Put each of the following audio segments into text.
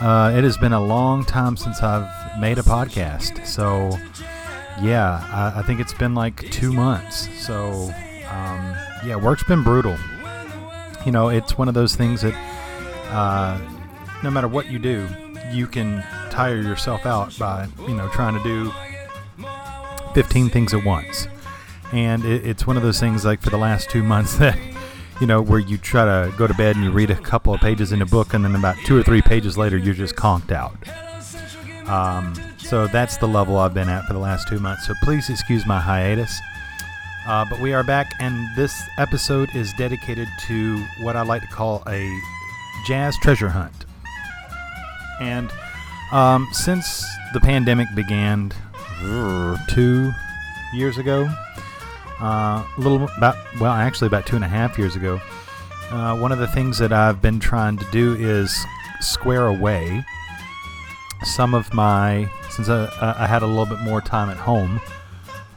Uh, it has been a long time since I've made a podcast. So, yeah, I, I think it's been like two months. So, um, yeah, work's been brutal. You know, it's one of those things that uh, no matter what you do, you can tire yourself out by, you know, trying to do 15 things at once. And it, it's one of those things like for the last two months that you know, where you try to go to bed and you read a couple of pages in a book, and then about two or three pages later, you're just conked out. Um, so that's the level I've been at for the last two months. So please excuse my hiatus. Uh, but we are back, and this episode is dedicated to what I like to call a jazz treasure hunt. And um, since the pandemic began two years ago, uh, a little about well actually about two and a half years ago. Uh, one of the things that i've been trying to do is square away some of my since i, I had a little bit more time at home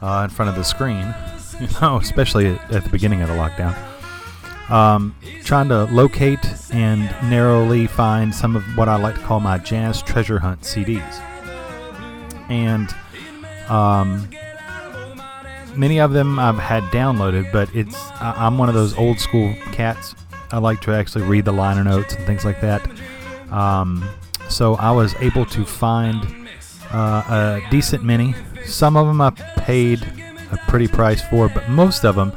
uh, in front of the screen you know especially at, at the beginning of the lockdown um, trying to locate and narrowly find some of what i like to call my jazz treasure hunt cds and um, many of them I've had downloaded, but it's I, am one of those old school cats. I like to actually read the liner notes and things like that. Um, so I was able to find uh, a decent many. Some of them I paid a pretty price for, but most of them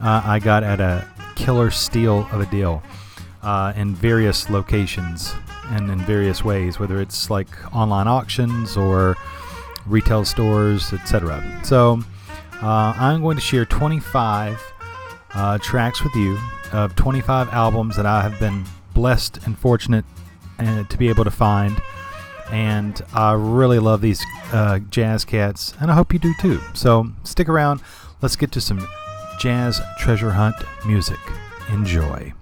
uh, I got at a killer steal of a deal uh, in various locations and in various ways, whether it's like online auctions or retail stores, etc. So uh, I'm going to share 25 uh, tracks with you of 25 albums that I have been blessed and fortunate uh, to be able to find. And I really love these uh, jazz cats, and I hope you do too. So stick around. Let's get to some jazz treasure hunt music. Enjoy.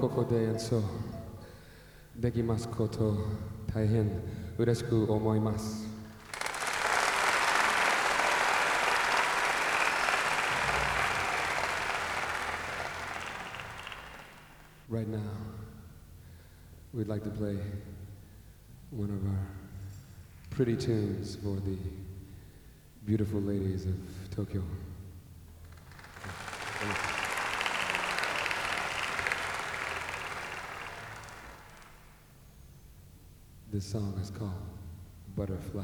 ここで演奏できますこと大変嬉しく思います Right now, we'd like to play one of our pretty tunes for the beautiful ladies of Tokyo. This song is called Butterfly.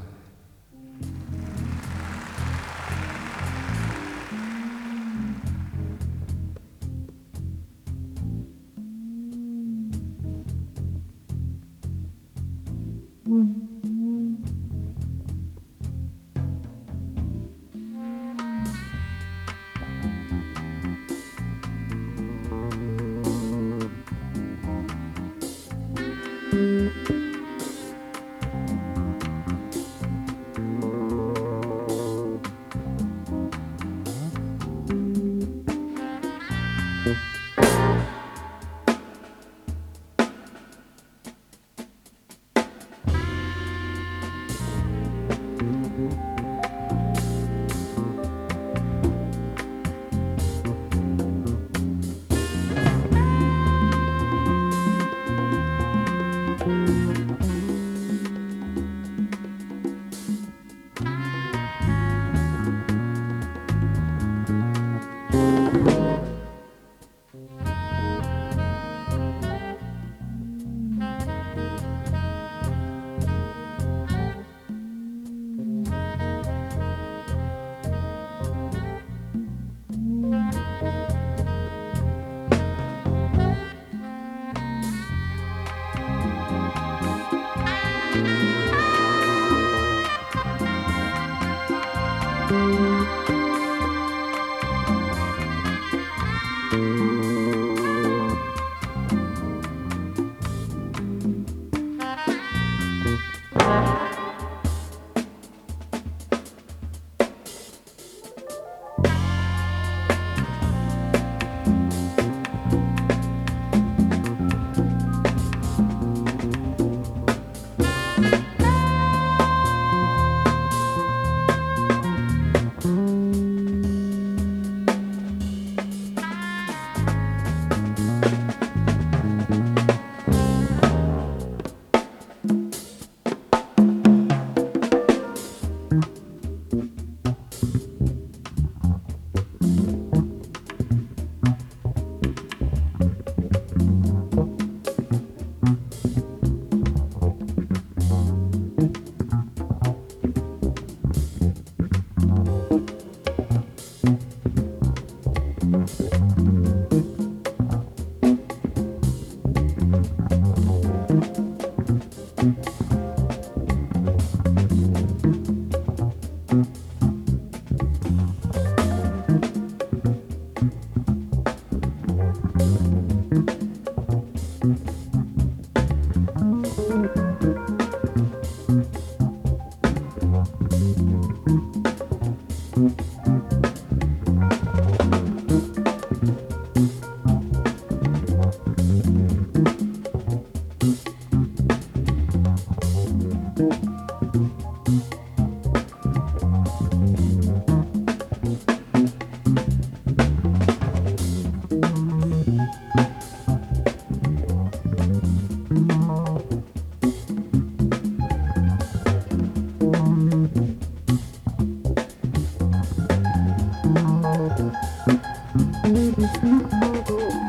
哦。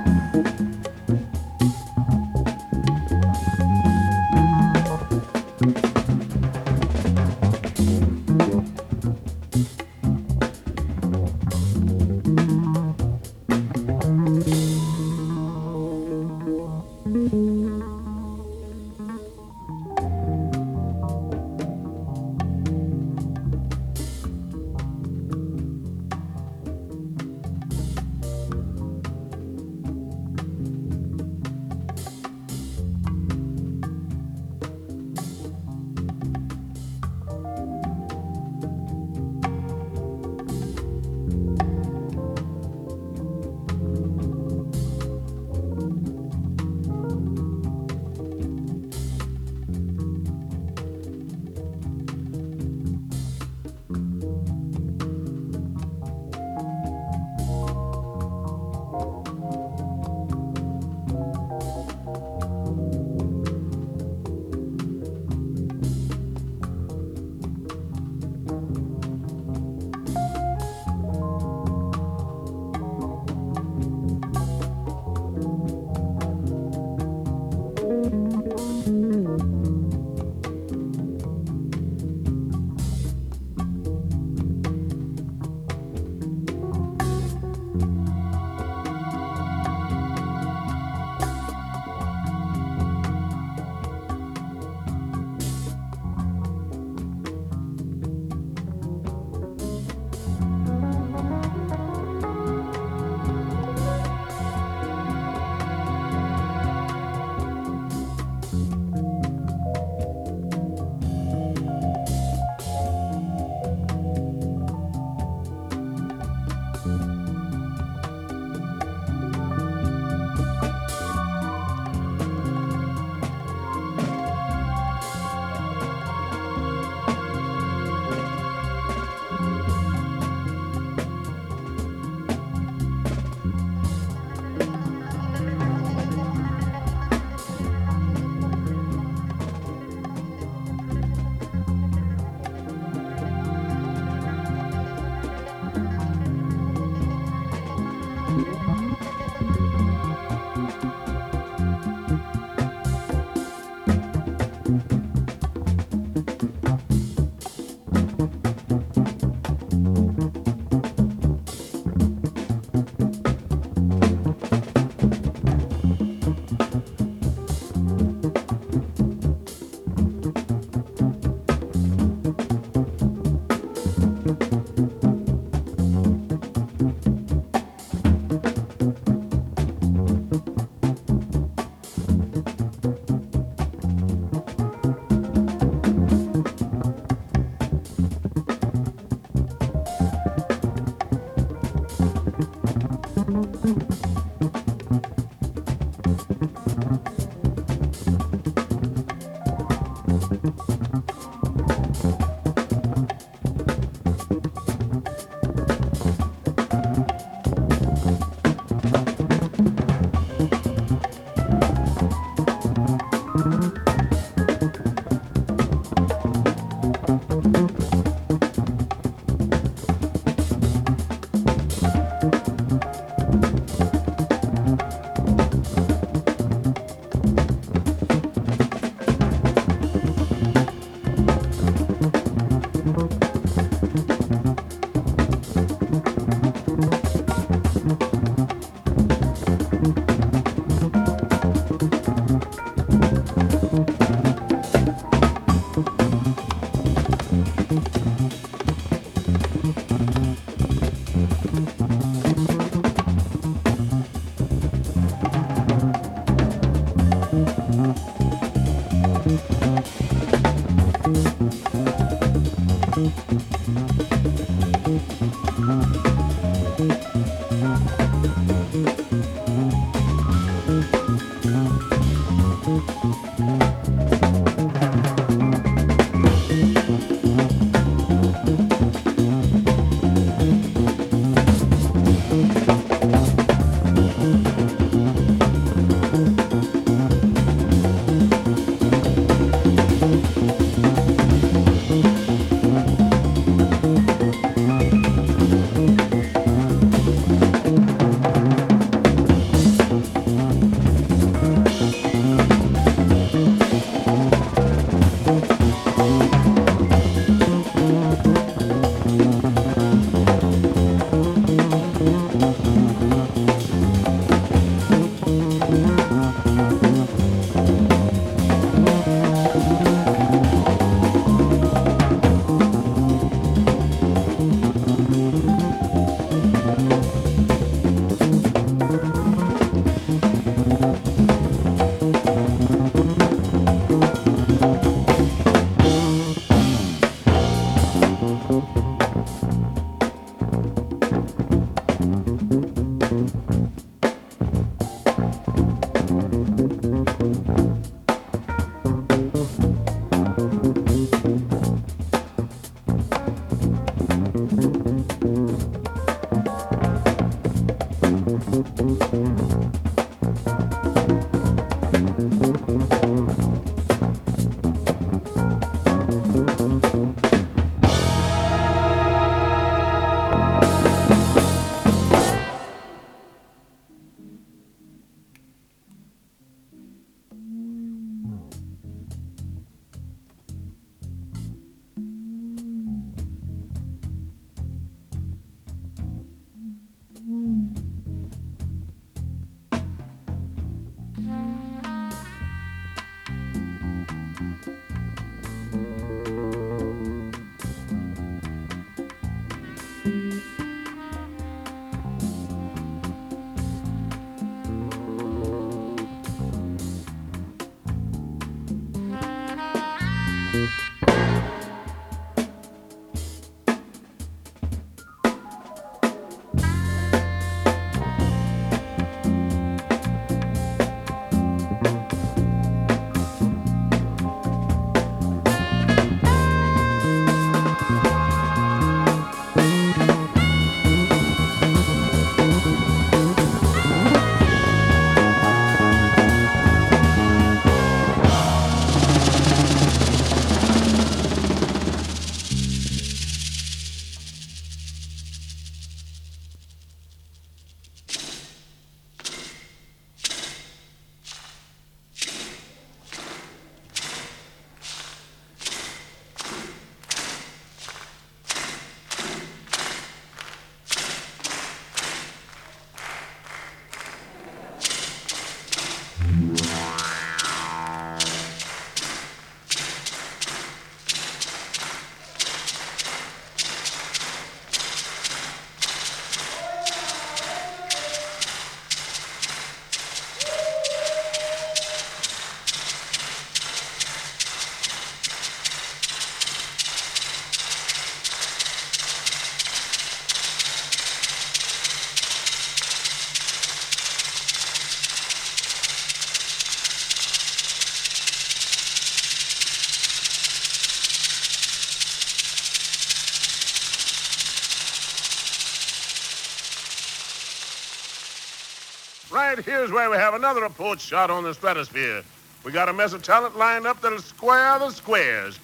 Right here's where we have another report shot on the stratosphere. We got a mess of talent lined up that'll square the squares.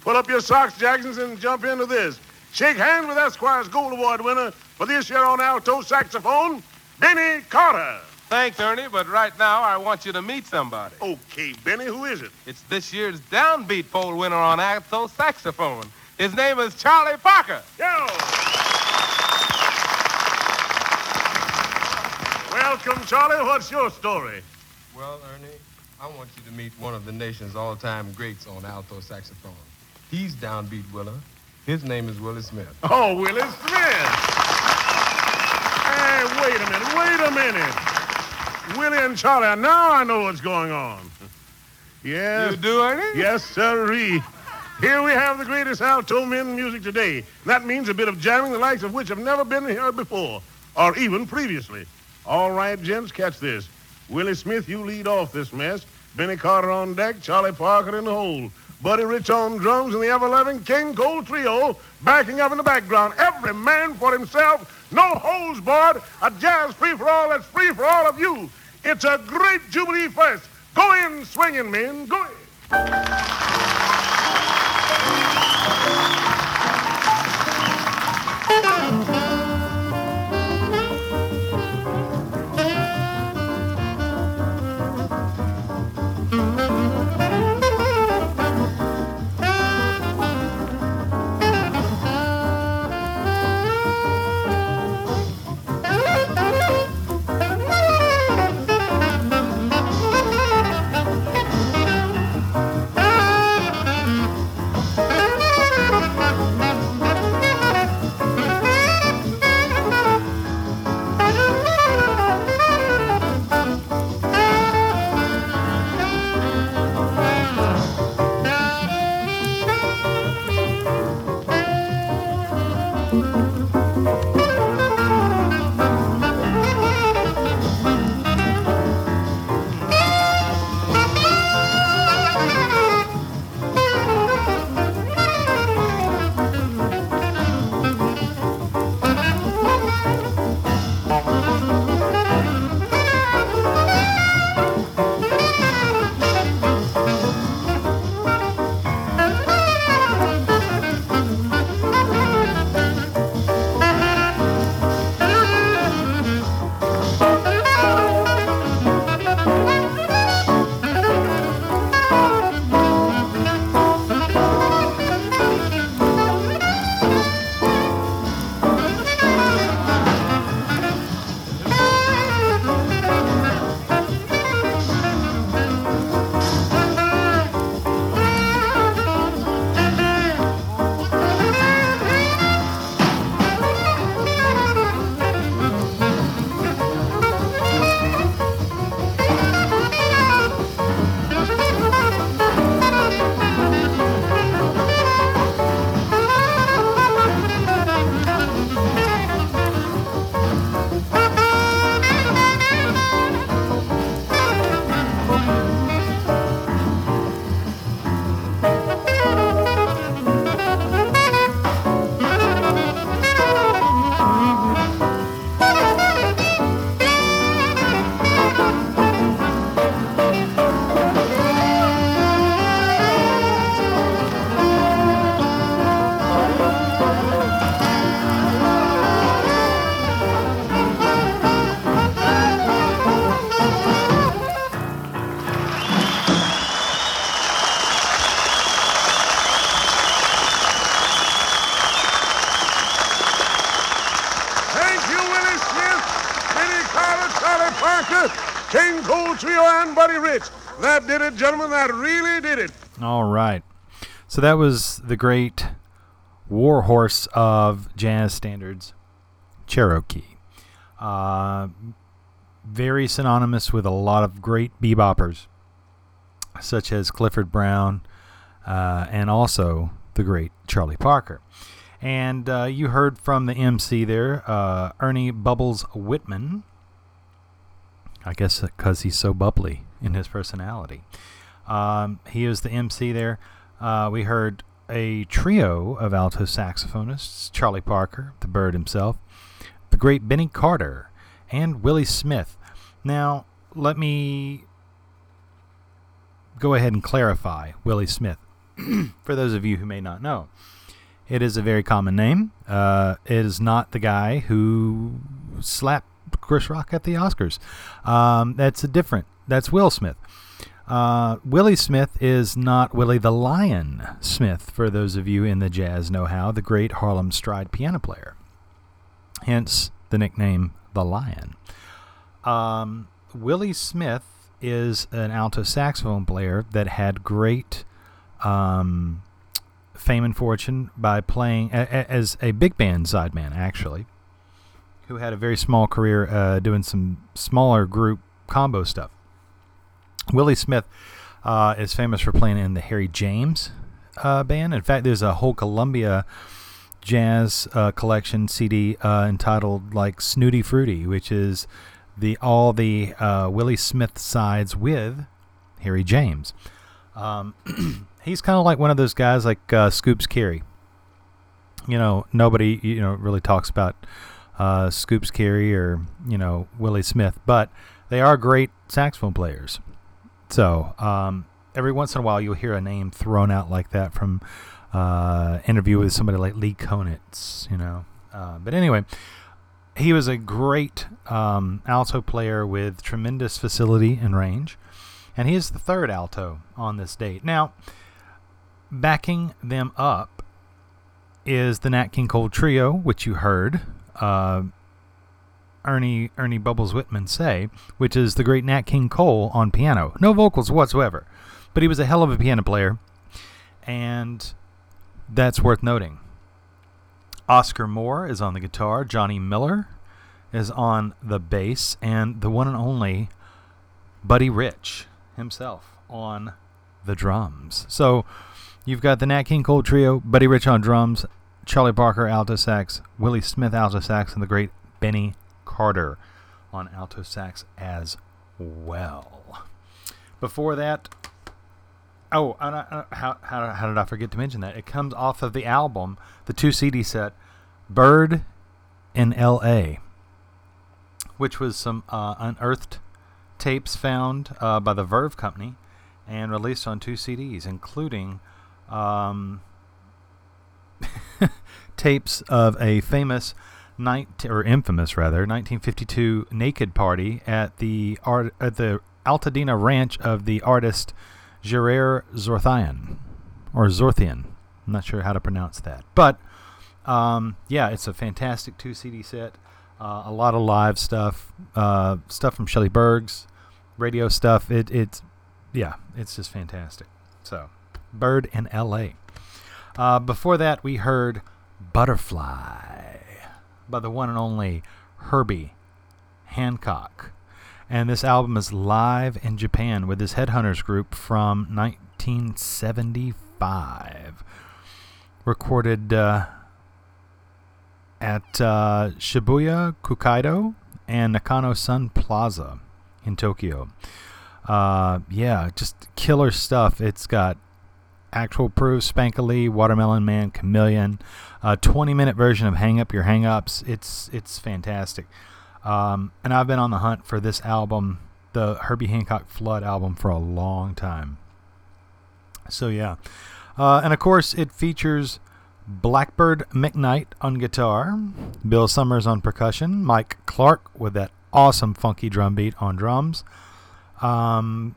Pull up your socks, Jacksons, and jump into this. Shake hands with Esquire's Gold Award winner for this year on alto saxophone, Benny Carter. Thanks, Ernie, but right now I want you to meet somebody. Okay, Benny, who is it? It's this year's Downbeat Poll winner on alto saxophone. His name is Charlie Parker. Yo! Welcome, Charlie. What's your story? Well, Ernie, I want you to meet one of the nation's all-time greats on alto saxophone. He's downbeat Willa. His name is Willie Smith. Oh, Willie Smith. Hey, wait a minute, wait a minute. Willie and Charlie, now I know what's going on. Yes. You do, Ernie? Yes, sirree. Here we have the greatest alto men in music today. That means a bit of jamming the likes of which have never been heard before, or even previously. All right, gents, catch this. Willie Smith, you lead off this mess. Benny Carter on deck, Charlie Parker in the hole. Buddy Rich on drums and the ever-loving King Cole Trio backing up in the background. Every man for himself, no holds barred, a jazz free-for-all that's free for all of you. It's a great Jubilee Fest. Go in swinging, men. Go in. Did it, gentlemen. That really did it. All right. So that was the great warhorse of jazz standards, Cherokee. Uh, very synonymous with a lot of great beboppers, such as Clifford Brown uh, and also the great Charlie Parker. And uh, you heard from the MC there, uh, Ernie Bubbles Whitman. I guess because he's so bubbly in his personality. Um, he is the MC there. Uh, we heard a trio of alto saxophonists Charlie Parker, the bird himself, the great Benny Carter, and Willie Smith. Now, let me go ahead and clarify Willie Smith for those of you who may not know. It is a very common name. Uh, it is not the guy who slapped Chris Rock at the Oscars. Um, that's a different. That's Will Smith. Uh, Willie Smith is not Willie the Lion Smith, for those of you in the jazz know how, the great Harlem Stride piano player. Hence the nickname The Lion. Um, Willie Smith is an alto saxophone player that had great um, fame and fortune by playing a, a, as a big band sideman, actually, who had a very small career uh, doing some smaller group combo stuff. Willie Smith uh, is famous for playing in the Harry James uh, band. In fact, there's a whole Columbia jazz uh, collection CD uh, entitled like Snooty Fruity, which is the all the uh, Willie Smith sides with Harry James. Um, he's kind of like one of those guys like uh, Scoops Carry. You know, nobody you know really talks about Scoops Carry or you know Willie Smith, but they are great saxophone players. So um, every once in a while, you'll hear a name thrown out like that from uh, interview with somebody like Lee Konitz, you know. Uh, but anyway, he was a great um, alto player with tremendous facility and range, and he is the third alto on this date. Now, backing them up is the Nat King Cole Trio, which you heard. Uh, Ernie Ernie Bubbles Whitman say, which is the great Nat King Cole on piano. No vocals whatsoever, but he was a hell of a piano player, and that's worth noting. Oscar Moore is on the guitar. Johnny Miller is on the bass, and the one and only Buddy Rich himself on the drums. So you've got the Nat King Cole trio, Buddy Rich on drums, Charlie Parker alto sax, Willie Smith alto sax, and the great Benny Carter on alto sax as well. Before that, oh, how, how, how did I forget to mention that? It comes off of the album, the two CD set, Bird in L.A., which was some uh, unearthed tapes found uh, by the Verve Company and released on two CDs, including um, tapes of a famous 19, or infamous rather 1952 naked party at the art at the Altadena ranch of the artist Gerard Zorthian or Zorthian. I'm not sure how to pronounce that, but um, yeah, it's a fantastic two CD set. Uh, a lot of live stuff, uh, stuff from Shelley Berg's radio stuff. It it's yeah, it's just fantastic. So, Bird in L.A. Uh, before that, we heard Butterfly by the one and only Herbie Hancock. And this album is live in Japan with his Headhunters group from 1975. Recorded uh, at uh, Shibuya Kokaido and Nakano Sun Plaza in Tokyo. Uh, yeah, just killer stuff. It's got actual proof, Spank-a-Lee, Watermelon Man, Chameleon, a 20 minute version of Hang Up Your Hang Ups. It's, it's fantastic. Um, and I've been on the hunt for this album, the Herbie Hancock Flood album, for a long time. So, yeah. Uh, and of course, it features Blackbird McKnight on guitar, Bill Summers on percussion, Mike Clark with that awesome funky drum beat on drums, um,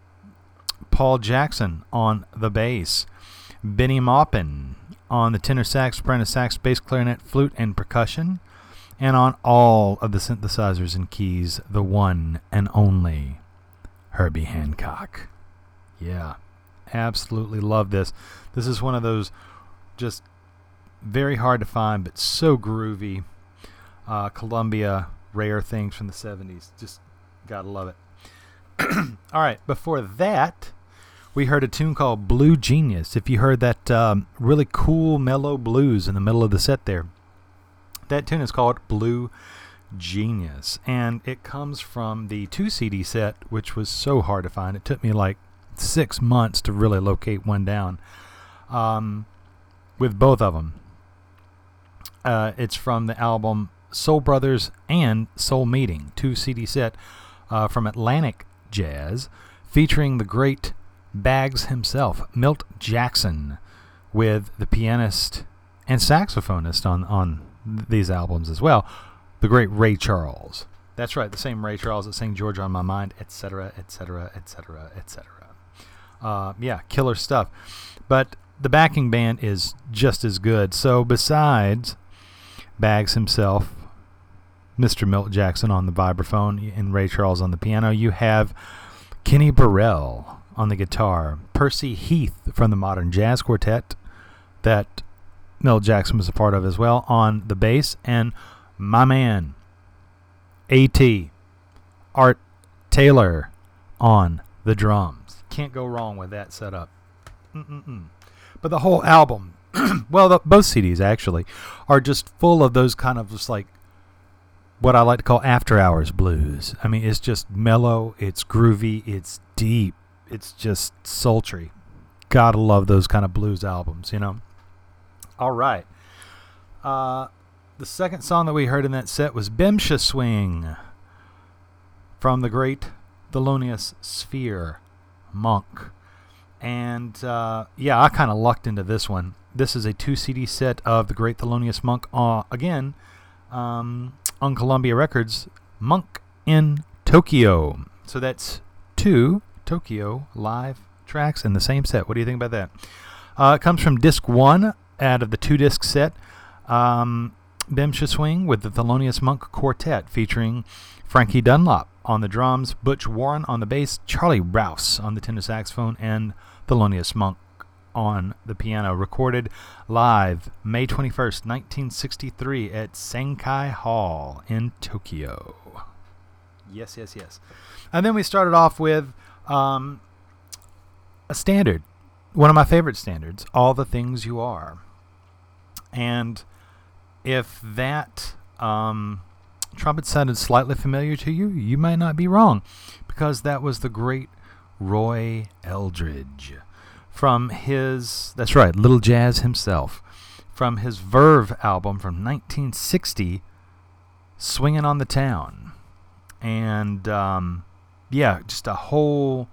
Paul Jackson on the bass, Bennie Maupin on the tenor sax, soprano sax, bass clarinet, flute, and percussion, and on all of the synthesizers and keys, the one and only Herbie Hancock. Yeah, absolutely love this. This is one of those just very hard to find, but so groovy. Uh, Columbia rare things from the 70s. Just gotta love it. All right, before that, we heard a tune called Blue Genius. If you heard that um, really cool mellow blues in the middle of the set there, that tune is called Blue Genius. And it comes from the two CD set, which was so hard to find. It took me like six months to really locate one down um, with both of them. Uh, it's from the album Soul Brothers and Soul Meeting, two CD set uh, from Atlantic Jazz, featuring the great Bags himself, Milt Jackson, with the pianist and saxophonist on, on these albums as well, the great Ray Charles. That's right, the same Ray Charles that sang Georgia on My Mind, etc., etc., etc., etc. Yeah, killer stuff. But the backing band is just as good. So besides Bags himself, Mr. Milt Jackson on the vibraphone, and Ray Charles on the piano, you have Kenny Burrell on the guitar, Percy Heath from the Modern Jazz Quartet that Mel Jackson was a part of as well on the bass, and my man, A.T. Art Taylor on the drums. Can't go wrong with that setup. Mm-mm-mm. But the whole album, well, the, both CDs actually, are just full of those kind of just like what I like to call after hours blues. I mean, it's just mellow, it's groovy, it's deep, it's just sultry. Gotta love those kind of blues albums, you know? All right. Uh, the second song that we heard in that set was Bemsha Swing from the great Thelonious Sphere Monk. And uh, yeah, I kind of lucked into this one. This is a two CD set of the great Thelonious Monk. Uh, again, um, on Columbia Records, Monk in Tokyo. So that's two Tokyo live tracks in the same set. What do you think about that? Uh, it comes from disc one out of the two disc set. Um, Bemsha Swing with the Thelonious Monk Quartet featuring Frankie Dunlop on the drums, Butch Warren on the bass, Charlie Rouse on the tenor saxophone, and Thelonious Monk on the piano. Recorded live May 21st, 1963 at Sankei Hall in Tokyo. Yes, yes, yes. And then we started off with um, a standard, one of my favorite standards, All the Things You Are. And if that um, trumpet sounded slightly familiar to you, you might not be wrong, because that was the great Roy Eldridge from his, that's right, Little Jazz himself, from his Verve album from 1960, Swinging on the Town. And um, yeah, just a whole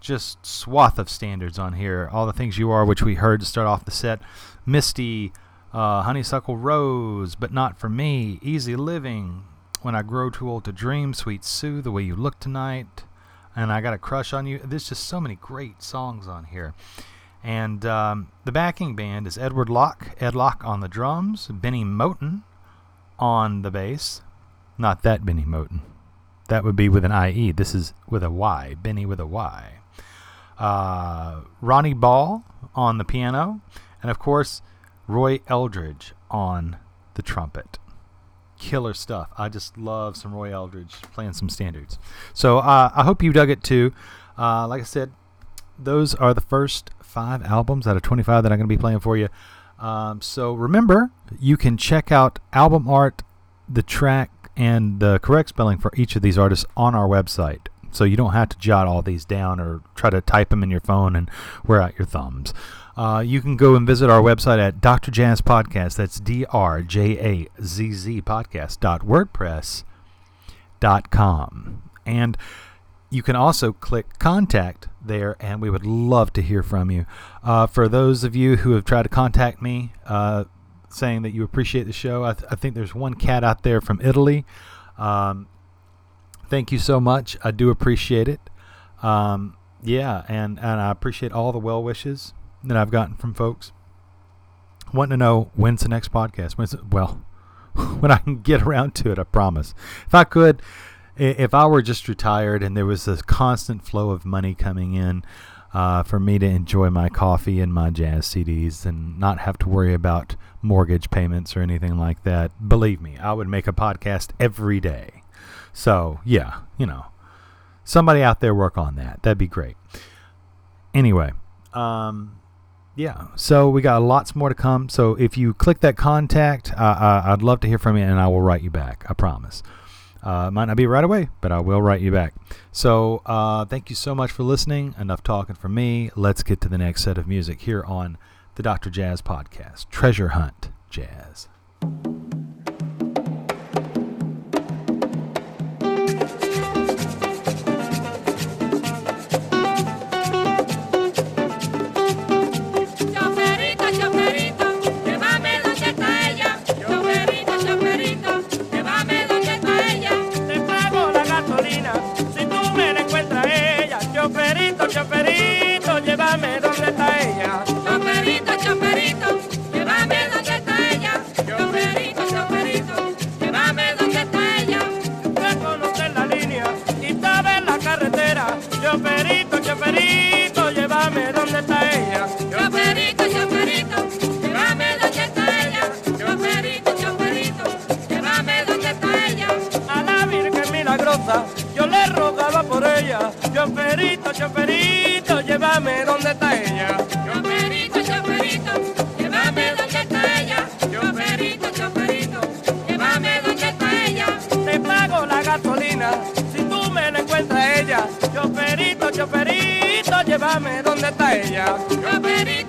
just swath of standards on here. All the things you are, which we heard to start off the set. Misty, uh, Honeysuckle Rose, but not for me. Easy Living, When I Grow Too Old to Dream, Sweet Sue, The Way You Look Tonight, and I Got a Crush on You. There's just so many great songs on here. And um, the backing band is Edward Locke, Ed Locke on the drums, Benny Moten on the bass. Not that Benny Moten. That would be with an IE. This is with a Y. Benny with a Y. Uh, Ronnie Ball on the piano. And of course, Roy Eldridge on the trumpet. Killer stuff. I just love some Roy Eldridge playing some standards. So uh, I hope you dug it too. Uh, like I said, those are the first five albums out of 25 that I'm going to be playing for you. Um, so remember, you can check out album art, the track, and the correct spelling for each of these artists on our website. So you don't have to jot all these down or try to type them in your phone and wear out your thumbs. Uh, you can go and visit our website at Dr. Jazz Podcast. That's D R J A Z Z Podcast WordPress dot com. And you can also click contact there, and we would love to hear from you. Uh, for those of you who have tried to contact me, uh, saying that you appreciate the show, I, th- I, think there's one cat out there from Italy. Um, thank you so much. I do appreciate it. Um, yeah, and, and I appreciate all the well wishes that I've gotten from folks wanting to know when's the next podcast. When's it, well, when I can get around to it, I promise. If I could, if I were just retired and there was a constant flow of money coming in uh, for me to enjoy my coffee and my jazz CDs and not have to worry about mortgage payments or anything like that, believe me, I would make a podcast every day. So, yeah, you know, somebody out there work on that. That'd be great. Anyway, um, yeah, so we got lots more to come. So if you click that contact, uh, I'd love to hear from you and I will write you back. I promise. Uh, might not be right away, but I will write you back. So uh, thank you so much for listening. Enough talking from me. Let's get to the next set of music here on the Dr. Jazz Podcast Treasure Hunt Jazz. Choferito, choferito, llévame donde está ella. Choferito, choferito, llévame donde está ella. Choferito, choferito, llévame donde está ella. Te pago la gasolina si tú me la encuentras ella. Choferito, choferito, llévame donde está ella. Choferito,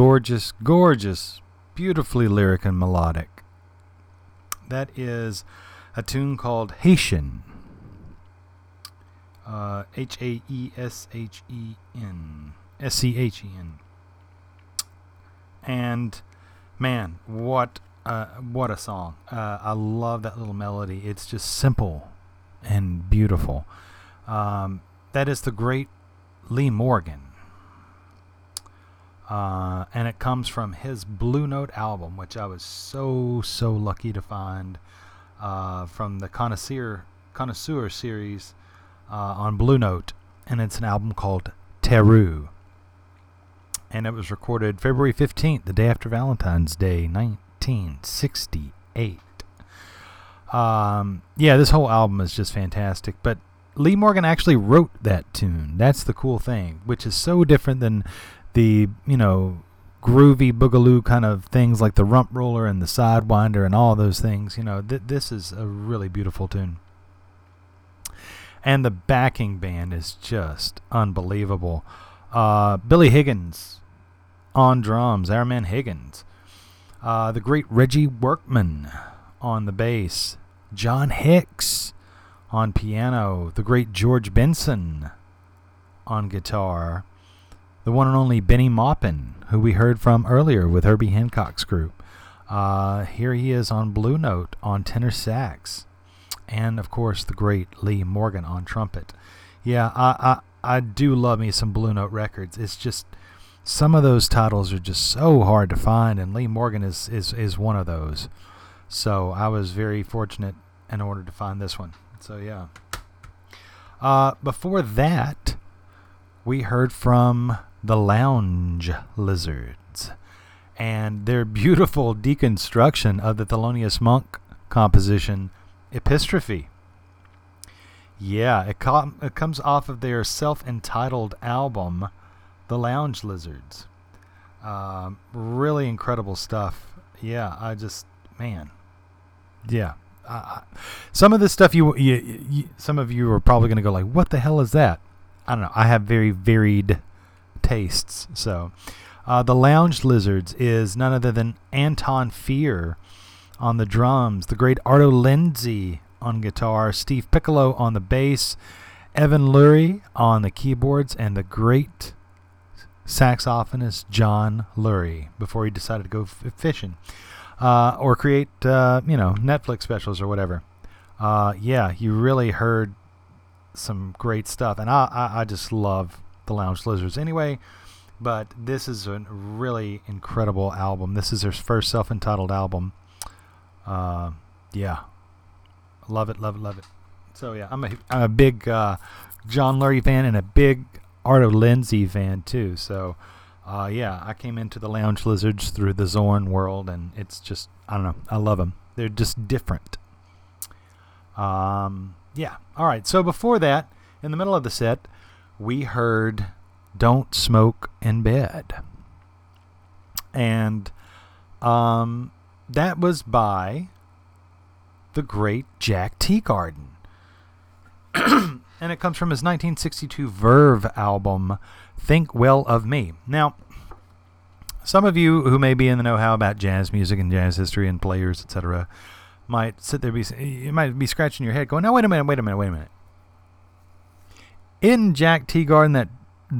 Gorgeous, gorgeous, beautifully lyric and melodic. That is a tune called Haeschen. Uh, H A E S H E N. S C H E N. And man, what what a song! Uh, I love that little melody. It's just simple and beautiful. Um, that is the great Lee Morgan. Uh, and it comes from his Blue Note album, which I was so so lucky to find uh, from the Connoisseur Connoisseur series uh, on Blue Note, and it's an album called Taru. And it was recorded February 15th, the day after Valentine's Day, 1968. Um, yeah, this whole album is just fantastic. But Lee Morgan actually wrote that tune. That's the cool thing, which is so different than the, you know, groovy boogaloo kind of things like the Rumproller and the sidewinder and all those things. You know, th- this is a really beautiful tune. And the backing band is just unbelievable. Uh, Billy Higgins on drums, our man Higgins. Uh, the great Reggie Workman on the bass. John Hicks on piano. The great George Benson on guitar. The one and only Bennie Maupin, who we heard from earlier with Herbie Hancock's group. Uh, here he is on Blue Note on tenor sax. And of course, the great Lee Morgan on trumpet. Yeah, I, I, I do love me some Blue Note records. It's just some of those titles are just so hard to find, and Lee Morgan is, is, is one of those. So I was very fortunate in order to find this one. So yeah. Uh, before that, we heard from the Lounge Lizards and their beautiful deconstruction of the Thelonious Monk composition Epistrophe. Yeah, it, com- it comes off of their self entitled album, The Lounge Lizards. Um, really incredible stuff. Yeah, I just, man. Yeah. Uh, some of this stuff you, you, you some of you are probably going to go like, "What the hell is that?" I don't know. I have very varied tastes. So, uh, the Lounge Lizards is none other than Anton Fier on the drums, the great Arto Lindsay on guitar, Steve Piccolo on the bass, Evan Lurie on the keyboards, and the great saxophonist John Lurie before he decided to go f- fishing uh, or create, uh, you know, Netflix specials or whatever. Uh, yeah, you really heard some great stuff, and I, I, I just love the Lounge Lizards anyway. But this is a really incredible album. This is their first self-entitled album. Uh, yeah, love it, love it, love it. So yeah, I'm a I'm a big uh, John Lurie fan and a big Arto Lindsay fan too. So uh, yeah, I came into the Lounge Lizards through the Zorn world, and it's just I don't know, I love them. They're just different. Um, yeah. All right. So before that, in the middle of the set, we heard "Don't Smoke in Bed," and um, that was by the great Jack Teagarden. and it comes from his 1962 Verve album, Think Well of Me. Now, some of you who may be in the know-how about jazz music and jazz history and players, etc., might sit there be you might be scratching your head, going, "No, wait a minute, wait a minute, wait a minute." In Jack Teagarden, that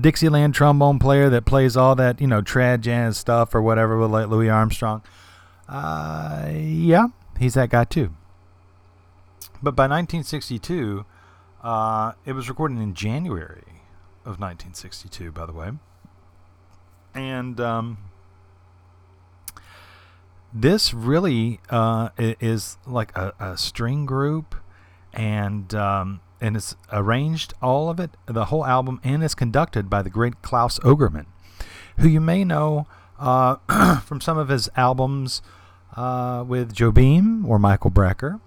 Dixieland trombone player that plays all that you know trad jazz stuff or whatever with like Louis Armstrong, uh, yeah, he's that guy too. But by 1962, uh, it was recorded in January of 1962, by the way. And um, this really uh, is like a, a string group, and um, and it's arranged all of it, the whole album, and it's conducted by the great Claus Ogerman, who you may know uh, from some of his albums uh, with Jobim or Michael Brecker.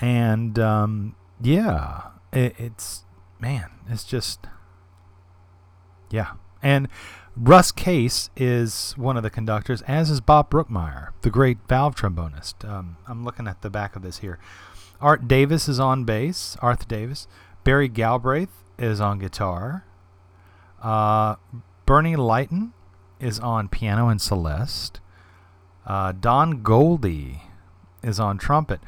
And um, yeah, it, it's man, it's just yeah. And Russ Case is one of the conductors, as is Bob Brookmeyer, the great valve trombonist. Um, I'm looking at the back of this here. Art Davis is on bass. Arthur Davis. Barry Galbraith is on guitar. Uh, Bernie Leighton is on piano and Celeste. Uh, Don Goldie is on trumpet.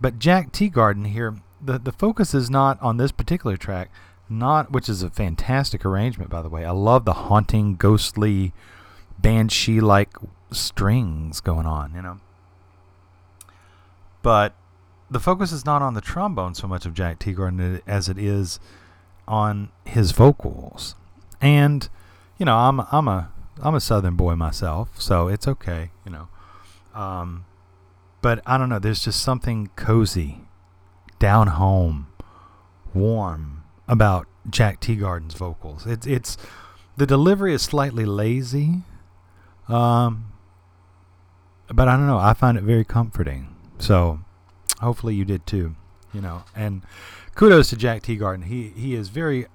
But Jack Teagarden here, the, the focus is not on this particular track, not which is a fantastic arrangement by the way. I love the haunting, ghostly, banshee like strings going on, you know. But the focus is not on the trombone so much of Jack Teagarden as it is on his vocals. And you know, I'm I'm a I'm a southern boy myself, so it's okay, you know. Um, but I don't know, there's just something cozy, down home, warm about Jack Teagarden's vocals. It's it's the delivery is slightly lazy. Um, but I don't know, I find it very comforting. So hopefully you did too, you know. And kudos to Jack Teagarden. He he is very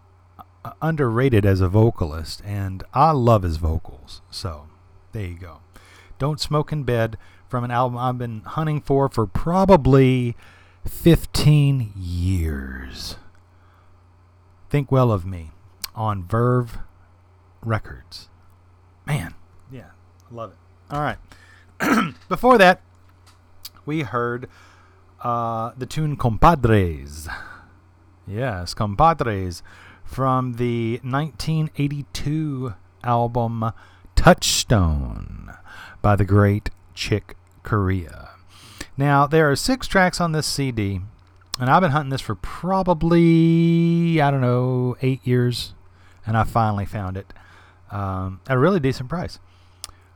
uh, underrated as a vocalist, and I love his vocals. So there you go. Don't Smoke in Bed from an album I've been hunting for for probably 15 years. Think Well of Me on Verve Records. Man, yeah, I love it. All right. Before that, we heard uh, the tune Compadres. Yes, Compadres from the 1982 album Touchstone by the great Chick Corea. Now, there are six tracks on this CD, and I've been hunting this for probably, I don't know, eight years, and I finally found it um, at a really decent price.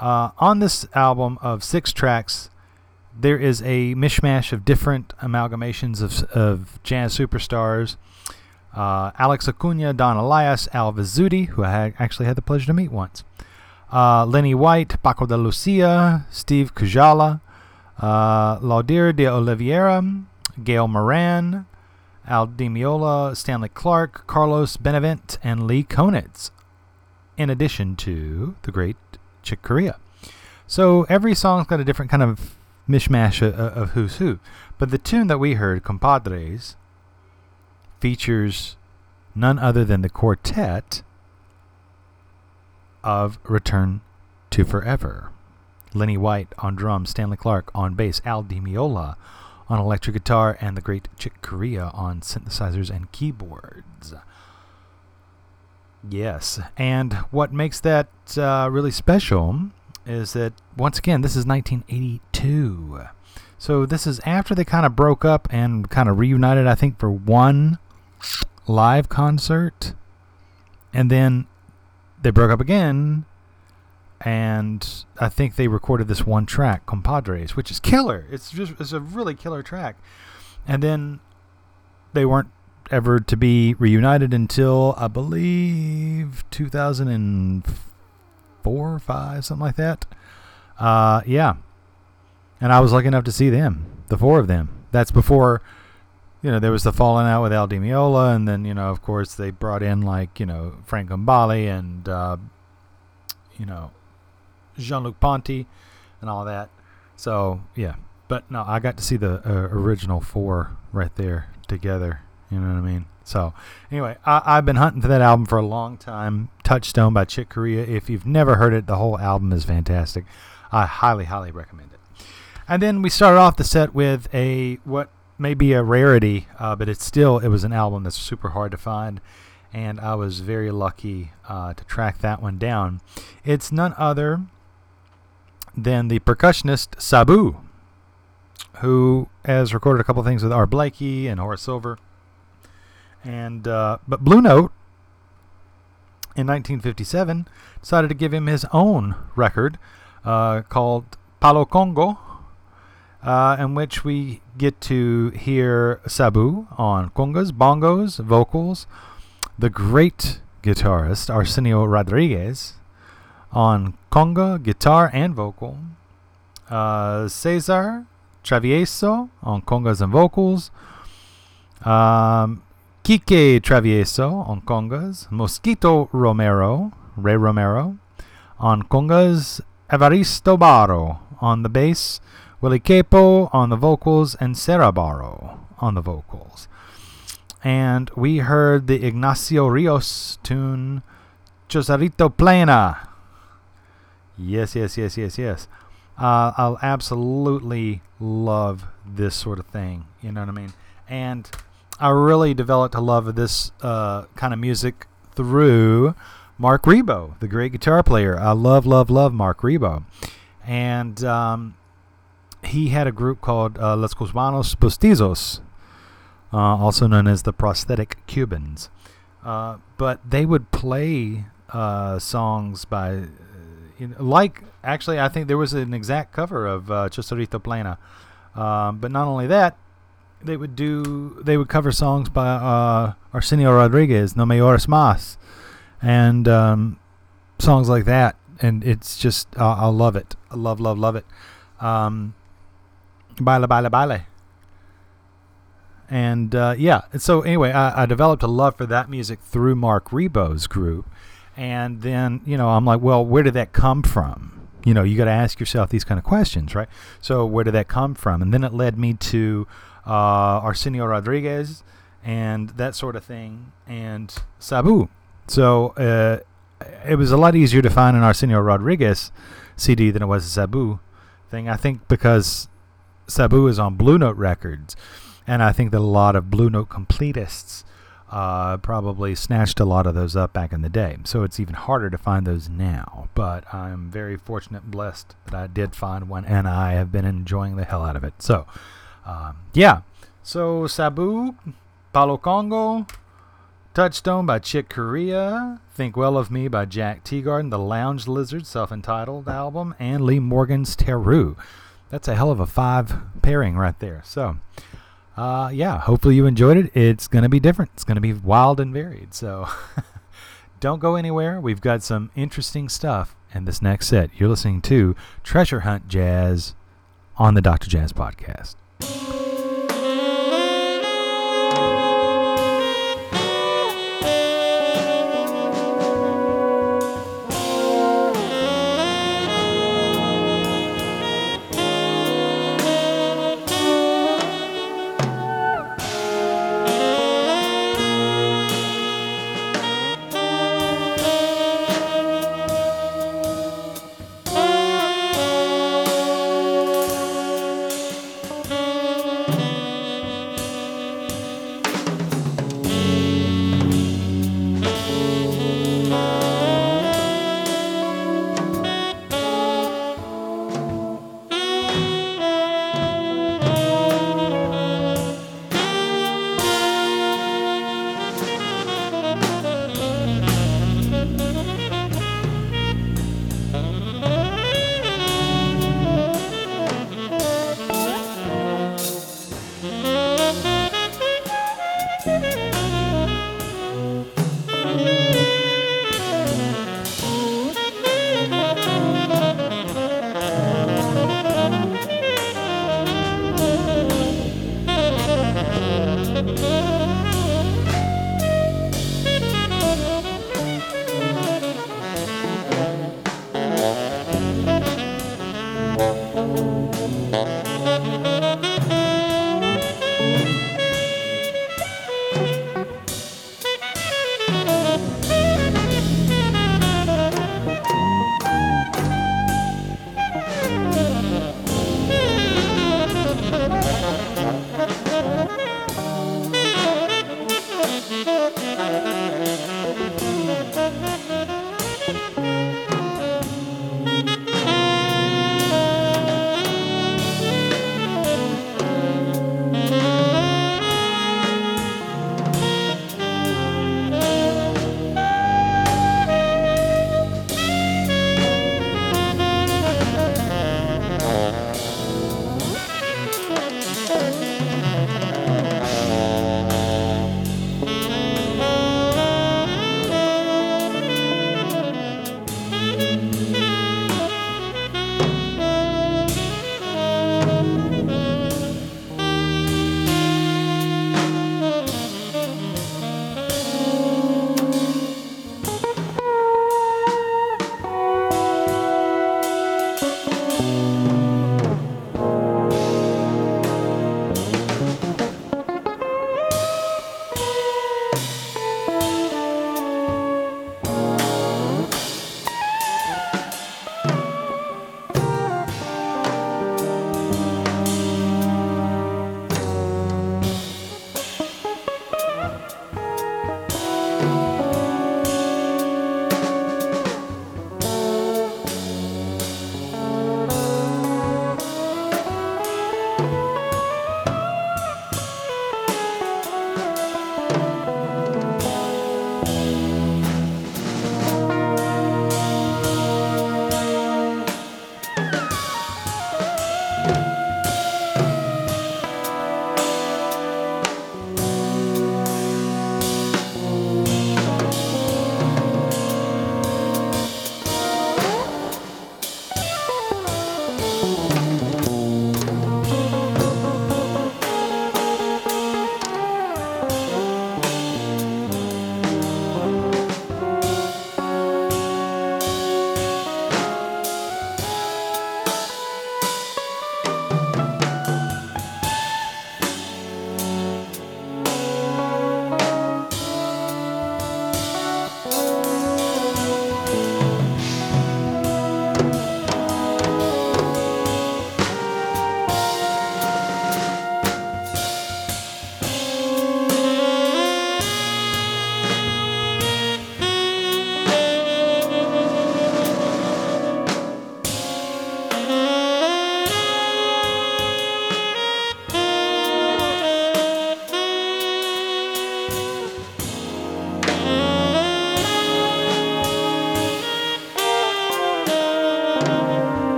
Uh, on this album of six tracks, there is a mishmash of different amalgamations of, of jazz superstars. Uh, Alex Acuna, Don Alias, Al Vizzutti, who I had actually had the pleasure to meet once. Uh, Lenny White, Paco de Lucia, Steve Kujala, uh, Laudir de Oliveira, Gail Moran, Al Di Meola, Stanley Clarke, Carlos Benavent, and Lee Konitz, in addition to the great Chick Corea. So every song's got a different kind of mishmash of, of who's who. But the tune that we heard, Compadres, features none other than the quartet of Return to Forever. Lenny White on drums, Stanley Clarke on bass, Al Di Meola on electric guitar, and the great Chick Corea on synthesizers and keyboards. Yes, and what makes that uh, really special is that, once again, this is 1982. So this is after they kind of broke up and kind of reunited, I think, for one live concert. And then they broke up again. And I think they recorded this one track, Compadres, which is killer. It's just it's a really killer track. And then they weren't ever to be reunited until I believe 2004 or 5, something like that. Uh, yeah. And I was lucky enough to see them, the four of them. That's before, you know, there was the falling out with Al Di Meola, and then, you know, of course, they brought in, like, you know, Frank Gambale and, uh, you know, Jean Luc Ponty and all that. So, yeah. But no, I got to see the uh, original four right there together. You know what I mean? So, anyway, I, I've been hunting for that album for a long time. Touchstone by Chick Corea. If you've never heard it, the whole album is fantastic. I highly, highly recommend it. And then we started off the set with a what may be a rarity, uh, but it's still it was an album that's super hard to find, and I was very lucky uh, to track that one down. It's none other than the percussionist Sabu, who has recorded a couple things with Art Blakey and Horace Silver. And uh, but Blue Note in 1957 decided to give him his own record uh, called Palo Congo, uh, in which we get to hear Sabu on congas, bongos, vocals, the great guitarist Arsenio Rodriguez on conga, guitar, and vocal, uh, Cesar Travieso on congas and vocals, um, Kike Travieso on congas, Mosquito Romero, Ray Romero on congas, Evaristo Barro on the bass, Willie Capo on the vocals, and Sarah on the vocals. And we heard the Ignacio Rios tune Chosarito Plena. Yes, yes, yes, yes, yes. Uh, I'll absolutely love this sort of thing. You know what I mean? And I really developed a love of this uh, kind of music through Marc Ribot, the great guitar player. I love, love, love Marc Ribot. And um, he had a group called uh, Los Cubanos Postizos, uh, also known as the Prosthetic Cubans. Uh, but they would play uh, songs by, uh, like, actually, I think there was an exact cover of Chosarito Plena. Um, but not only that, they would do they would cover songs by uh, Arsenio Rodriguez, No Me Ores Mas, and um, songs like that. And it's just uh, I love it. I love love love it. Um, baile baile baile. And uh, yeah, so anyway, I, I developed a love for that music through Marc Ribot's group, and then you know I'm like, well, where did that come from? You know, you got to ask yourself these kind of questions, right? So where did that come from? And then it led me to uh, Arsenio Rodriguez and that sort of thing, and Sabu. So uh, it was a lot easier to find an Arsenio Rodriguez CD than it was a Sabu thing. I think because Sabu is on Blue Note Records, and I think that a lot of Blue Note completists uh, probably snatched a lot of those up back in the day. So it's even harder to find those now. But I'm very fortunate and blessed that I did find one, and I have been enjoying the hell out of it. So, um, yeah. So Sabu, Palo Congo, Touchstone by Chick Corea, Think Well of Me by Jack Teagarden, The Lounge Lizard self entitled album, and Lee Morgan's Taru. That's a hell of a five pairing right there. So, uh, yeah, hopefully you enjoyed it. It's going to be different, it's going to be wild and varied. So, don't go anywhere. We've got some interesting stuff in this next set. You're listening to Treasure Hunt Jazz on the Dr. Jazz Podcast. Thank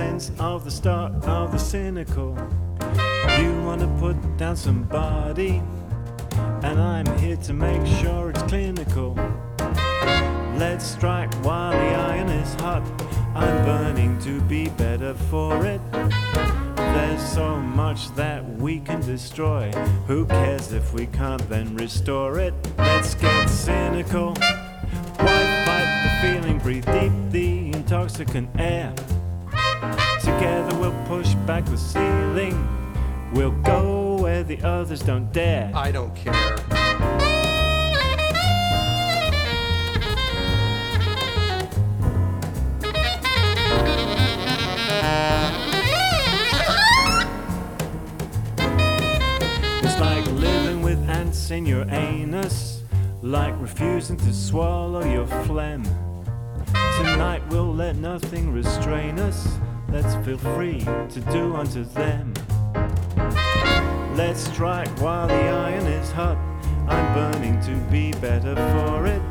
sense of the start of the cynical. You want to put down somebody, and I'm here to make sure it's clinical. Let's strike while the iron is hot. I'm burning to be better for it. There's so much that we can destroy. Who cares if we can't then restore it? Let's get cynical. Why fight the feeling? Breathe deep the intoxicant air. Together we'll push back the ceiling. We'll go where the others don't dare. I don't care. It's like living with ants in your anus. like refusing to swallow your phlegm. Tonight we'll let nothing restrain us. Let's feel free to do unto them. Let's strike while the iron is hot. I'm burning to be better for it.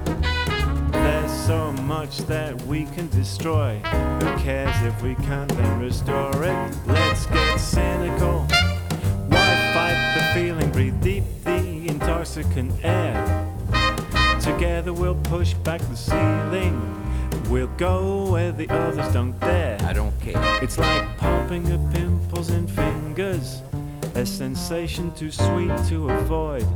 There's so much that we can destroy. Who cares if we can't then restore it? Let's get cynical. Why fight the feeling? Breathe deep the intoxicant air. Together we'll push back the ceiling. We'll go where the others don't dare. I don't care. It's like popping a pimples in fingers. A sensation too sweet to avoid.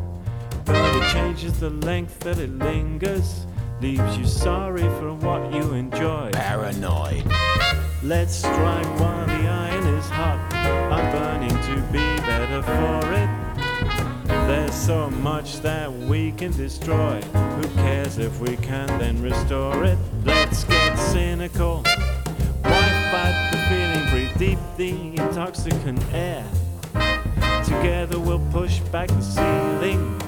But it changes the length that it lingers. Leaves you sorry for what you enjoy. Paranoid. Let's strike while the iron is hot. I'm burning to be better for it. There's so much that we can destroy. Who cares if we can then restore it? Let's get cynical. Why fight the feeling? Breathe deep the intoxicant air. Together we'll push back the ceiling.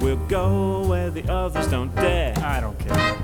We'll go where the others don't dare. I don't care.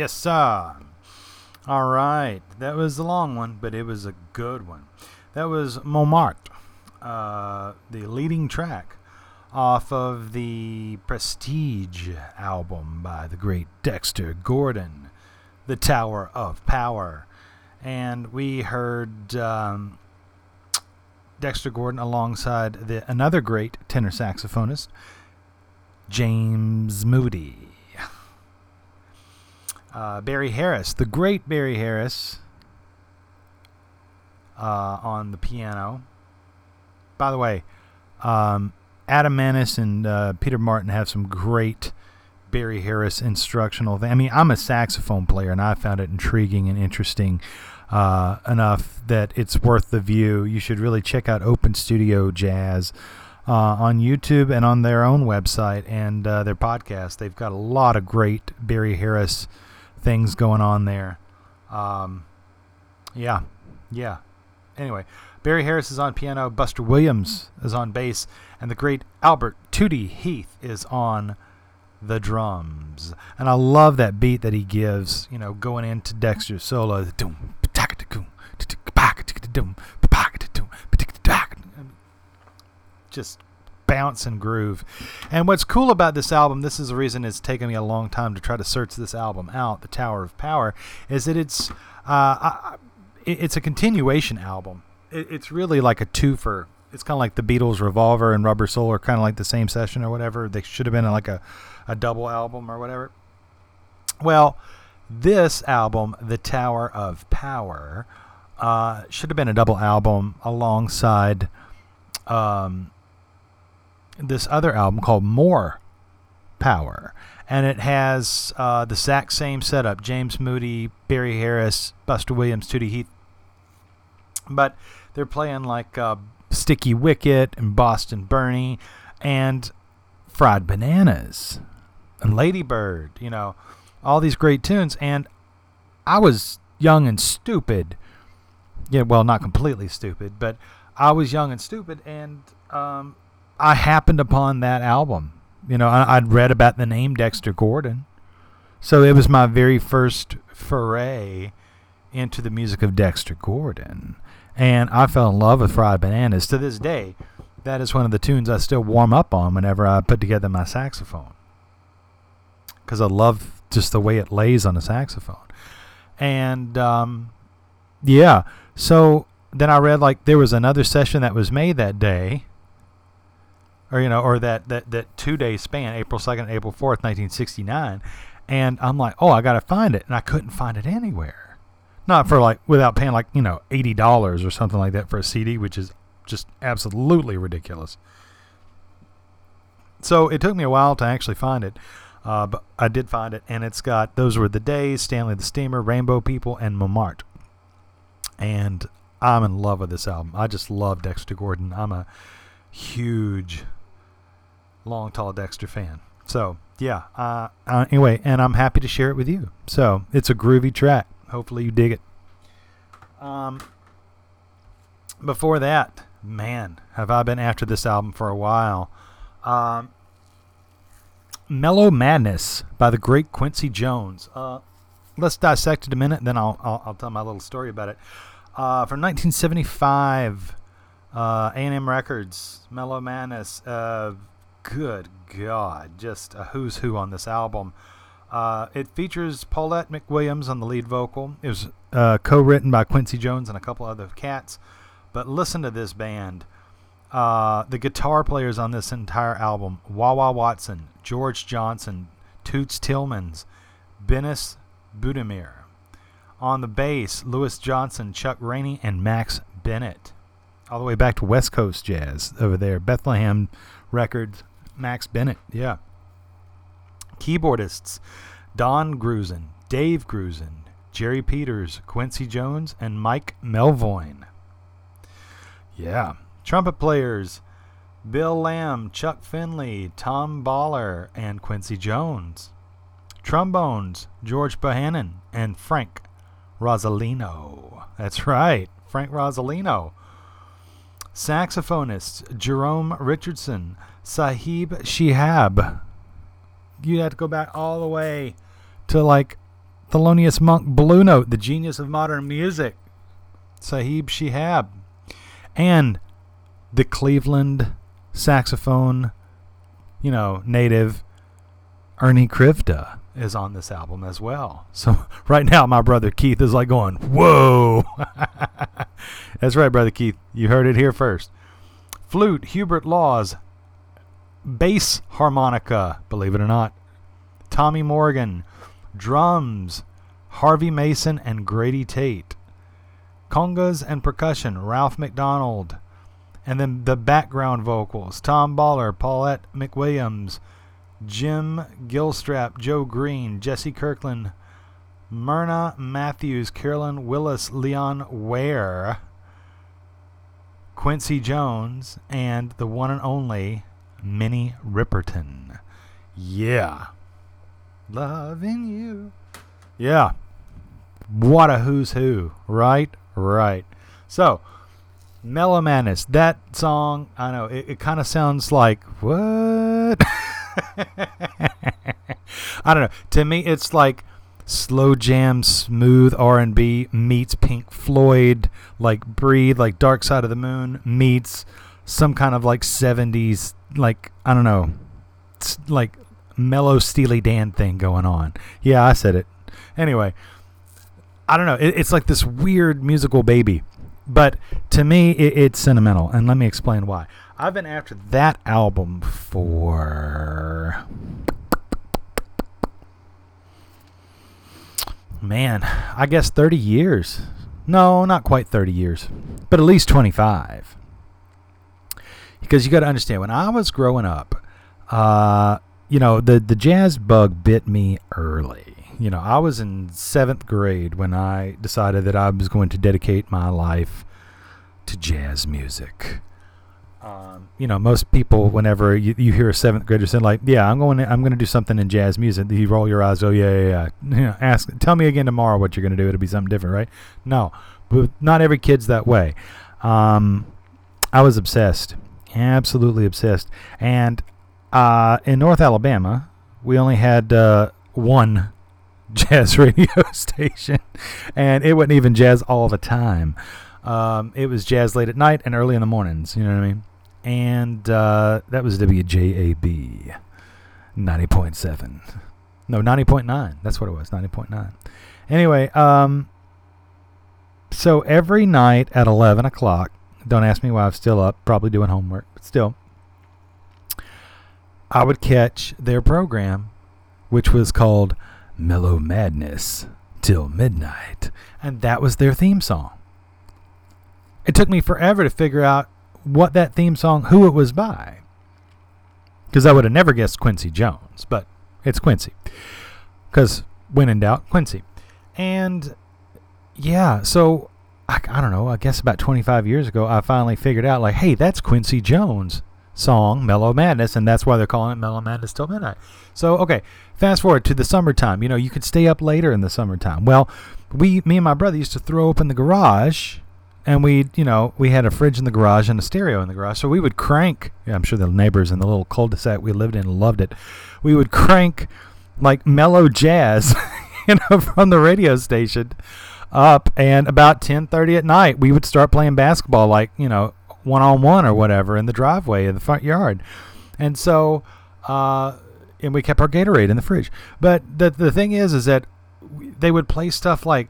Yes, sir. All right. That was a long one, but it was a good one. That was Montmartre, uh, the leading track off of the Prestige album by the great Dexter Gordon, The Tower of Power. And we heard um, Dexter Gordon alongside the, another great tenor saxophonist, James Moody. Uh, Barry Harris, the great Barry Harris, uh, on the piano. By the way, um, Adam Maness and uh, Peter Martin have some great Barry Harris instructional. Th- I mean, I'm a saxophone player, and I found it intriguing and interesting uh, enough that it's worth the view. You should really check out Open Studio Jazz. Uh, on YouTube and on their own website and uh, their podcast, they've got a lot of great Barry Harris things going on there. Um, yeah, yeah. Anyway, Barry Harris is on piano, Buster Williams is on bass, and the great Albert Tootie Heath is on the drums. And I love that beat that he gives, you know, going into Dexter's solo. Just bounce and groove. And what's cool about this album, this is the reason it's taken me a long time to try to search this album out, The Tower of Power, is that it's uh, it's a continuation album. it's really like a twofer. It's kind of like the Beatles' Revolver and Rubber Soul are kind of like the same session or whatever. They should have been like a, a double album or whatever. Well, this album, The Tower of Power, uh, should have been a double album alongside um, this other album called More Power. And it has uh, the exact same setup James Moody, Barry Harris, Buster Williams, Tootie Heath. But they're playing like uh, Sticky Wicket and Boston Bernie and Fried Bananas and Ladybird, you know, all these great tunes. And I was young and stupid. Yeah, well, not completely stupid, but I was young and stupid, and um, I happened upon that album. You know, I, would read about the name Dexter Gordon. So it was my very first foray into the music of Dexter Gordon. And I fell in love with Fried Bananas. To this day, that is one of the tunes I still warm up on whenever I put together my saxophone. Because I love just the way it lays on the saxophone. And um, yeah, so then I read like there was another session that was made that day or you know, or that that that two day span, April second, April fourth, nineteen sixty nine, and I'm like, oh, I gotta find it, and I couldn't find it anywhere. Not for like without paying like you know eighty dollars or something like that for a CD, which is just absolutely ridiculous. So it took me a while to actually find it, uh, but I did find it, and it's got those were the days, Stanley the Steamer, Rainbow People, and Montmartre. And I'm in love with this album. I just love Dexter Gordon. I'm a huge long tall Dexter fan. So yeah. Uh, uh, anyway, and I'm happy to share it with you. So it's a groovy track. Hopefully you dig it. Um, before that, man, have I been after this album for a while. Um, Mellow Madness by the great Quincy Jones. Uh, let's dissect it a minute, then I'll, I'll, I'll tell my little story about it. Uh, from 1975, uh, A&M Records, Mellow Madness. Good God, just a who's who on this album. Uh, it features Paulette McWilliams on the lead vocal. It was uh, co-written by Quincy Jones and a couple other cats. But listen to this band. Uh, the guitar players on this entire album: Wah Wah Watson, George Johnson, Toots Thielemans, Dennis Budimir. On the bass, Louis Johnson, Chuck Rainey, and Max Bennett. All the way back to West Coast jazz over there. Bethlehem Records, Max Bennett. Yeah. Keyboardists Don Grusin, Dave Grusin, Jerry Peters, Quincy Jones, and Mike Melvoin. Yeah. Trumpet players Bill Lamb, Chuck Findley, Tom Bahler, and Quincy Jones. Trombones George Bohannon and Frank Rosolino. That's right, Frank Rosolino. Saxophonists Jerome Richardson, Sahib Shihab. You'd have to go back all the way to like Thelonious Monk Blue Note, the genius of modern music. Sahib Shihab. And the Cleveland saxophone, you know, native Ernie Krivda is on this album as well. So right now, my brother Keith is like going, "Whoa!" That's right, brother Keith. You heard it here first. Flute, Hubert Laws. Bass harmonica, believe it or not. Tommy Morgan. Drums, Harvey Mason and Grady Tate. Congas and percussion, Ralph MacDonald. And then the background vocals, Tom Bahler, Paulette McWilliams, Jim Gilstrap, Joe Green, Jesse Kirkland, Myrna Matthews, Carolyn Willis, Leon Ware, Quincy Jones, and the one and only Minnie Riperton. Yeah. Loving you. Yeah. What a who's who, right? Right. So, Mellow Madness, that song, I know, it, it kind of sounds like, what? I don't know. To me, it's like slow jam, smooth R&B meets Pink Floyd, like Breathe, like Dark Side of the Moon meets some kind of like 70s, like, I don't know, like mellow Steely Dan thing going on. Yeah, I said it. Anyway, I don't know. It, it's like this weird musical baby. But to me, it, it's sentimental. And let me explain why. I've been after that album for. Man, I guess 30 years. No, not quite 30 years, but at least 25. Because you got to understand, when I was growing up, uh, you know, the, the jazz bug bit me early. You know, I was in seventh grade when I decided that I was going to dedicate my life to jazz music. Um, you know, most people, whenever you, you hear a seventh grader say, like, "Yeah, I'm going, to, I'm going to do something in jazz music," you roll your eyes. Oh, yeah, yeah, yeah. You know, ask, tell me again tomorrow what you're going to do. It'll be something different, right? No, but not every kid's that way. Um, I was obsessed, absolutely obsessed, and uh, in North Alabama, we only had uh, one jazz radio station, and it wasn't even jazz all the time. Um, it was jazz late at night and early in the mornings. You know what I mean? And uh, that was WJAB, ninety point seven. No, ninety point nine. That's what it was. Ninety point nine. Anyway, um, so every night at eleven o'clock. Don't ask me why I'm still up. Probably doing homework, but still. I would catch their program, which was called Mellow Madness Till Midnight. And that was their theme song. It took me forever to figure out what that theme song, who it was by. Because I would have never guessed Quincy Jones, but it's Quincy. Because when in doubt, Quincy. And yeah, so I, I don't know, I guess about 25 years ago, I finally figured out, like, hey, that's Quincy Jones' song, Mellow Madness, and that's why they're calling it Mellow Madness Till Midnight. So, okay, fast forward to the summertime. You know, you could stay up later in the summertime. Well, we, me and my brother used to throw open the garage and we, you know, we had a fridge in the garage and a stereo in the garage. So we would crank. I'm sure the neighbors in the little cul-de-sac we lived in loved it. We would crank like mellow jazz, you know, from the radio station up, and about 10:30 at night we would start playing basketball, like you know, one on one or whatever in the driveway in the front yard, and so. Uh, and we kept our Gatorade in the fridge. But the the thing is, is that they would play stuff like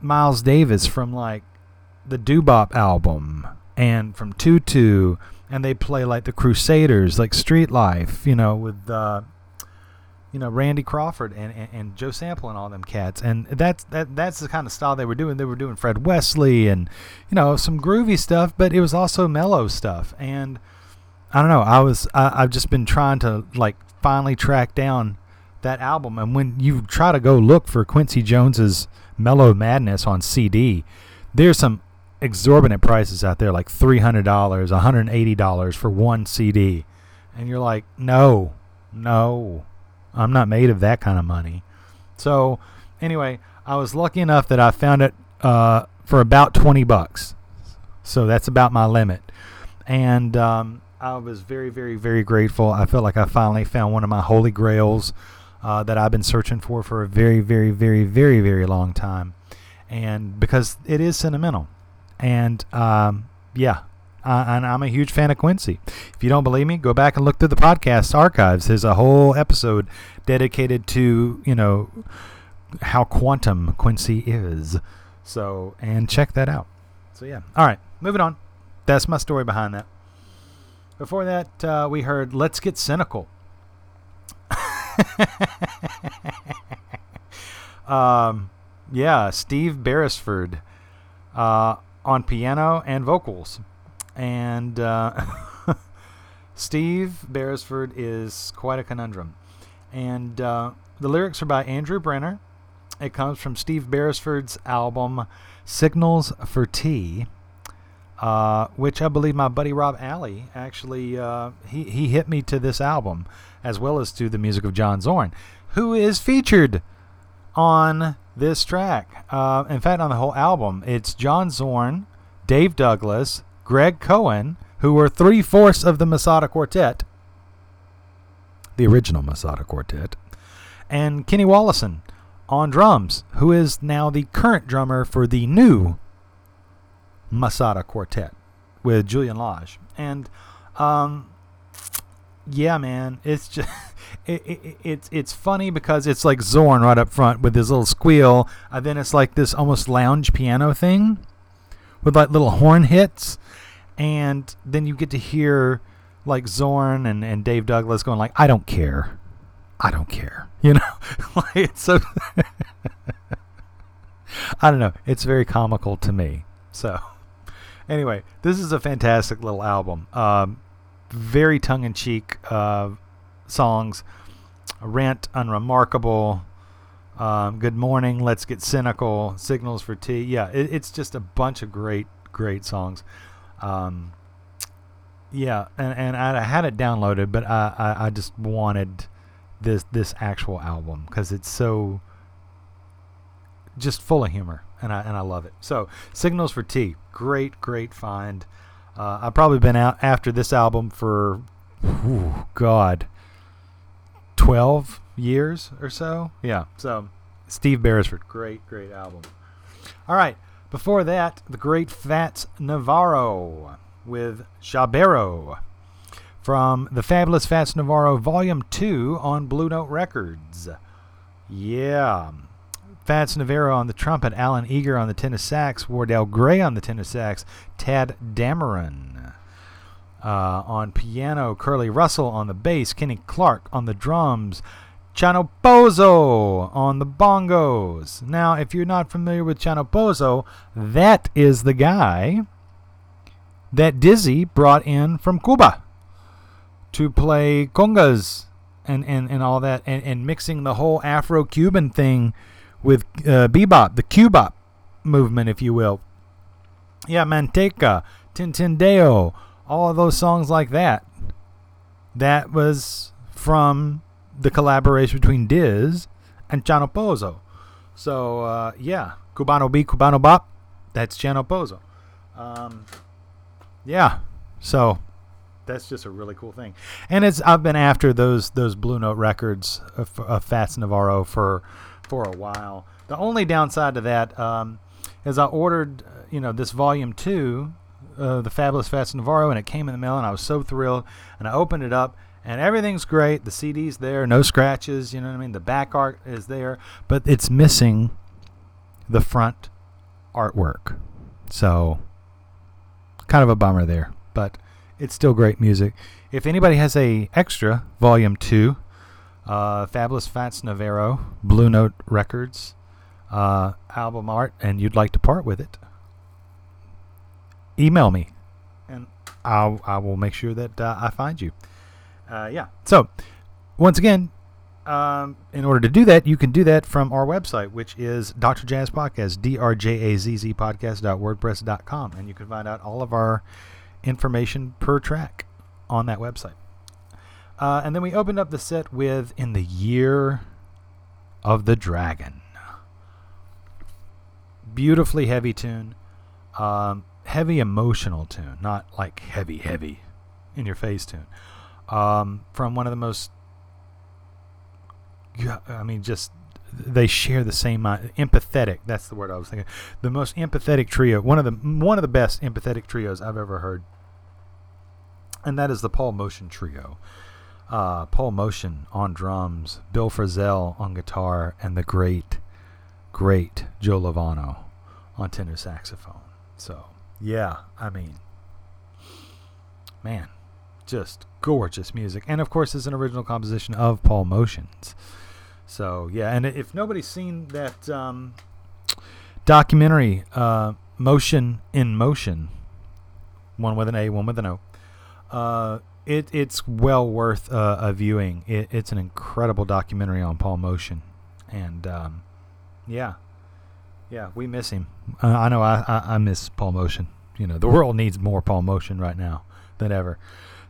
Miles Davis from like the Doo-Bop album and from Tutu, and they play like the Crusaders, like Street Life, you know, with uh, you know Randy Crawford and, and, and Joe Sample and all them cats, and that's that that's the kind of style they were doing. They were doing Fred Wesley and you know some groovy stuff, but it was also mellow stuff. And I don't know, I was I, I've just been trying to like finally track down that album, and when you try to go look for Quincy Jones's Mellow Madness on CD, there's some exorbitant prices out there, like three hundred dollars, hundred and eighty dollars for one CD, and you're like, no, no, I'm not made of that kind of money. So, anyway, I was lucky enough that I found it uh, for about twenty bucks. So that's about my limit, and um, I was very, very, very grateful. I felt like I finally found one of my holy grails uh, that I've been searching for for a very, very, very, very, very long time, and because it is sentimental, and um, yeah, uh, and I'm a huge fan of Quincy. If you don't believe me, go back and look through the podcast archives. There's a whole episode dedicated to you know how quantum Quincy is. So and check that out. So yeah, all right, moving on. That's my story behind that. Before that, uh, we heard "Let's Get Cynical." um, yeah, Steve Beresford uh, on piano and vocals, and uh, Steve Beresford is quite a conundrum. And uh, the lyrics are by Andrew Brenner. It comes from Steve Beresford's album "Signals for Tea." Uh, which I believe my buddy Rob Alley actually uh, he he hit me to this album as well as to the music of John Zorn, who is featured on this track. Uh, in fact, on the whole album, it's John Zorn, Dave Douglas, Greg Cohen, who were three fourths of the Masada Quartet, the original Masada Quartet, and Kenny Wollesen on drums, who is now the current drummer for the new Masada Quartet with Julian Lage. And um, yeah, man, it's just it, it, it's it's funny because it's like Zorn right up front with his little squeal, and then it's like this almost lounge piano thing with like little horn hits, and then you get to hear like Zorn and, and Dave Douglas going like, "I don't care, I don't care," you know, like it's so. I don't know. It's very comical to me. So, anyway, this is a fantastic little album. Um, very tongue in cheek uh, songs. Rent, Unremarkable, um, Good Morning, Let's Get Cynical, Signals for Tea. Yeah, it, it's just a bunch of great, great songs. Um, yeah, and, and I had it downloaded, but I, I, I just wanted this this actual album because it's so just full of humor, and I and I love it. So, Signals for Tea, great, great find. Uh, I've probably been out after this album for, whew, God, 12 years or so. Yeah, so Steve Beresford, great, great album. All right, before that, the great Fats Navarro with Jahbero from the Fabulous Fats Navarro Volume 2 on Blue Note Records. Yeah. Fats Navarro on the trumpet, Allen Eager on the tenor sax, Wardell Gray on the tenor sax, Tadd Dameron Uh, on piano, Curly Russell on the bass, Kenny Clarke on the drums, Chano Pozo on the bongos. Now, if you're not familiar with Chano Pozo, that is the guy that Dizzy brought in from Cuba to play congas and, and, and all that, and, and mixing the whole Afro Cuban thing with uh, bebop, the Cubop movement, if you will. Yeah, Manteca, Tin Tin Deo, all those songs like that. That was from the collaboration between Diz and Chano Pozo. So, uh, yeah, Cubano Beat, Cubano Bop, that's Chano Pozo. Um, yeah, so that's just a really cool thing. And it's I've been after those those Blue Note records of, of Fats Navarro for for a while. The only downside to that um, is I ordered, uh, you know, this volume two, uh, the Fabulous Fats Navarro, and it came in the mail, and I was so thrilled. And I opened it up, and everything's great. The CD's there, no scratches. You know what I mean? The back art is there, but it's missing the front artwork. So, kind of a bummer there, but it's still great music. If anybody has a extra volume two, uh, Fabulous Fats Navarro, Blue Note Records, uh, album art, and you'd like to part with it, email me, and I'll I will make sure that uh, I find you. Uh, yeah. So once again, um, in order to do that, you can do that from our website, which is Dr. Jazz Podcast, D-R-J-A-Z-Z podcast.wordpress.com. And you can find out all of our information per track on that website. Uh, and then we opened up the set with In the Year of the Dragon. Beautifully heavy tune. Um, heavy emotional tune, not like heavy, heavy in your face tune. Um, from one of the most I mean, just they share the same uh, empathetic. That's the word I was thinking. The most empathetic trio, one of the one of the best empathetic trios I've ever heard, and that is the Paul Motian trio. Uh, Paul Motian on drums, Bill Frisell on guitar, and the great, great Joe Lovano on tenor saxophone. So yeah, I mean, man, just gorgeous music, and of course, it's an original composition of Paul Motian's. So yeah, and if nobody's seen that um, documentary, uh, Motian in Motion, one with an A, one with an O, uh, it it's well worth uh, a viewing. It, it's an incredible documentary on Paul Motian, and um, yeah, yeah, we miss him. I know I, I I miss Paul Motian. You know, the world needs more Paul Motian right now than ever.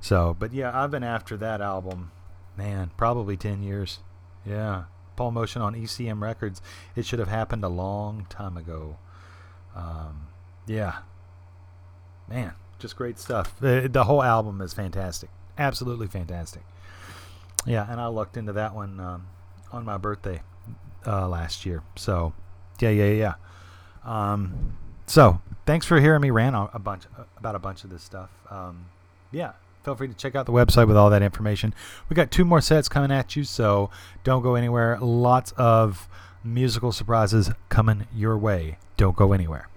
So, but yeah, I've been after that album, man, probably ten years. Yeah, Paul Motian on ECM Records. It should have happened a long time ago. Um, yeah, man, just great stuff. The, the whole album is fantastic, absolutely fantastic. Yeah, and I looked into that one um, on my birthday uh, last year. So, yeah, yeah, yeah. Um, so, thanks for hearing me rant a bunch about a bunch of this stuff. Um, yeah, feel free to check out the website with all that information. We got two more sets coming at you, so don't go anywhere. Lots of musical surprises coming your way. Don't go anywhere.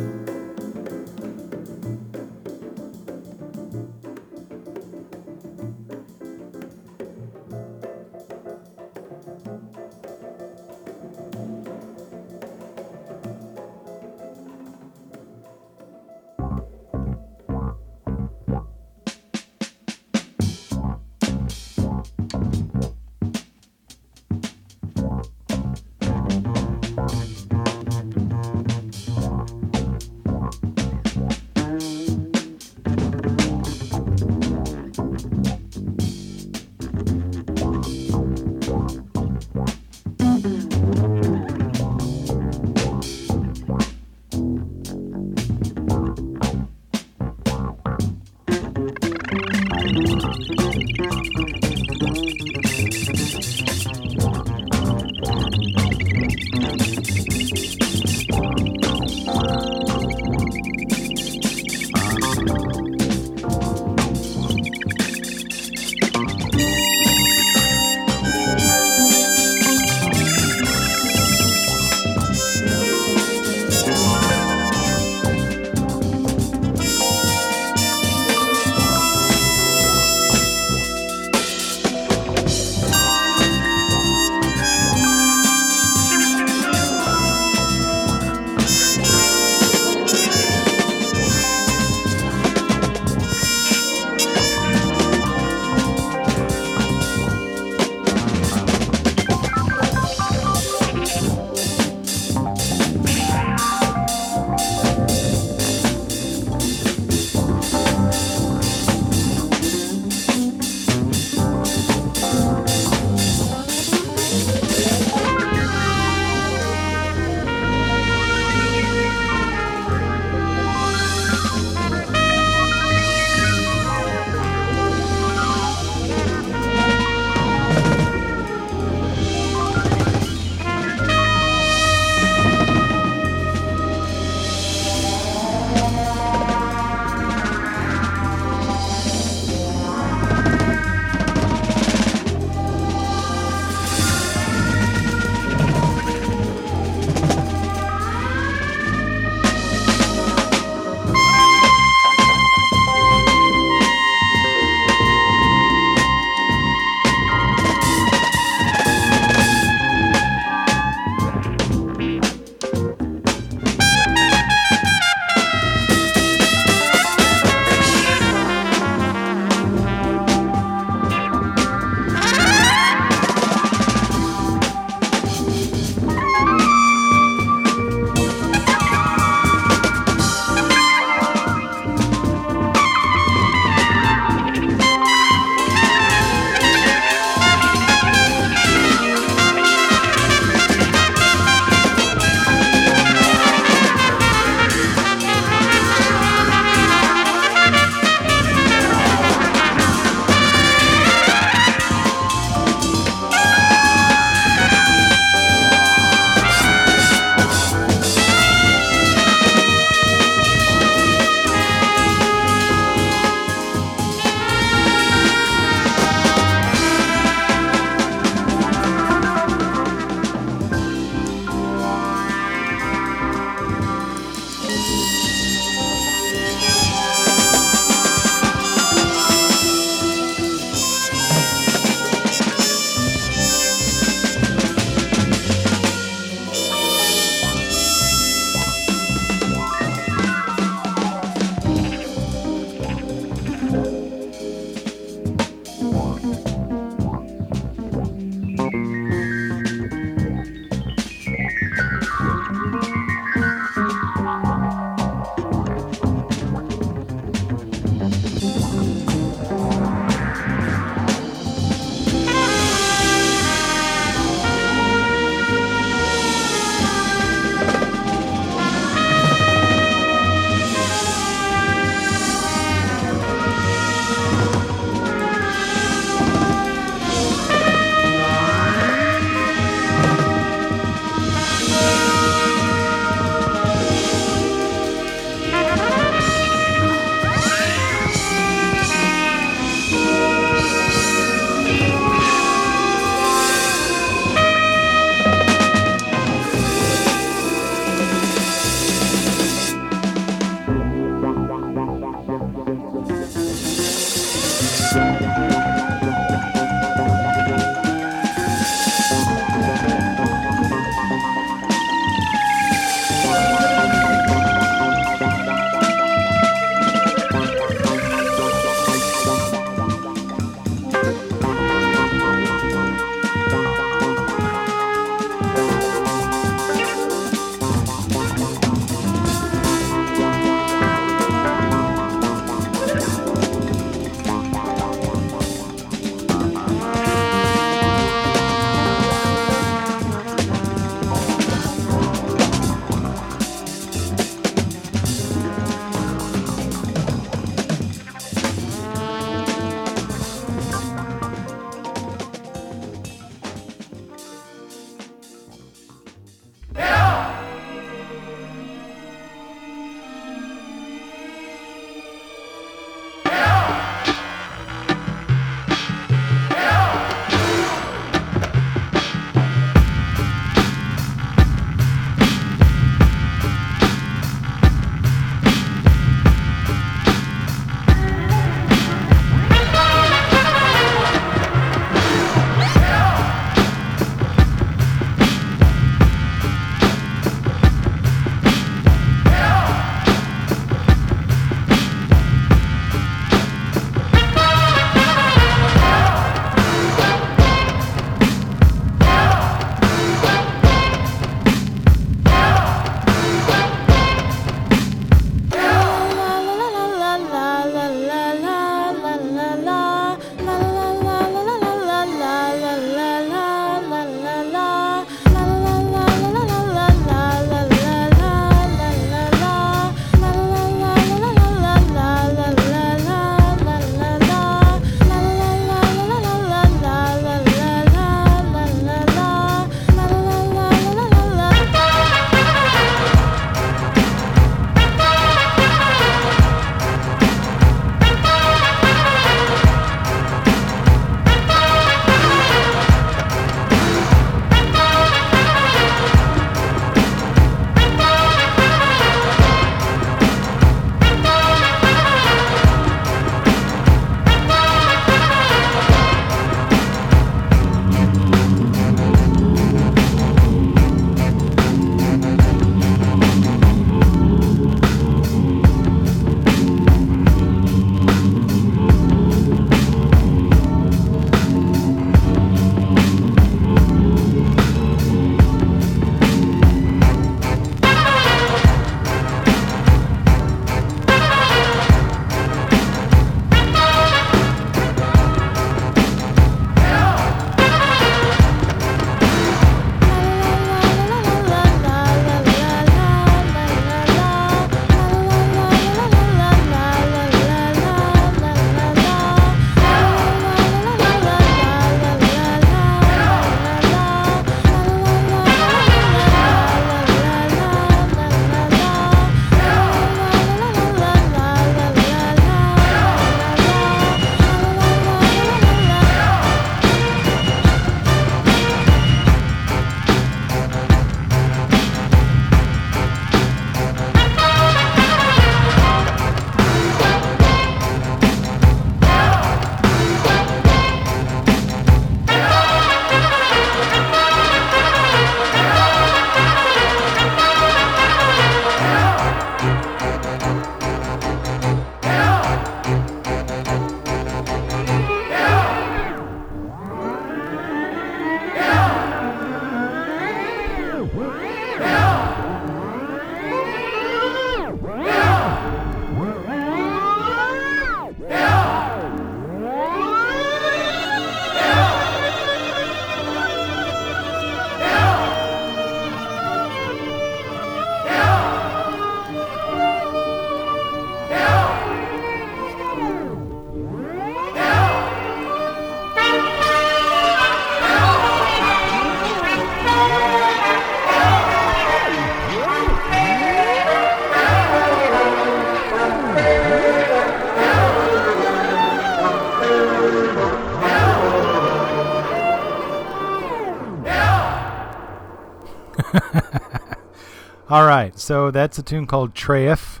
All right, so that's a tune called Treif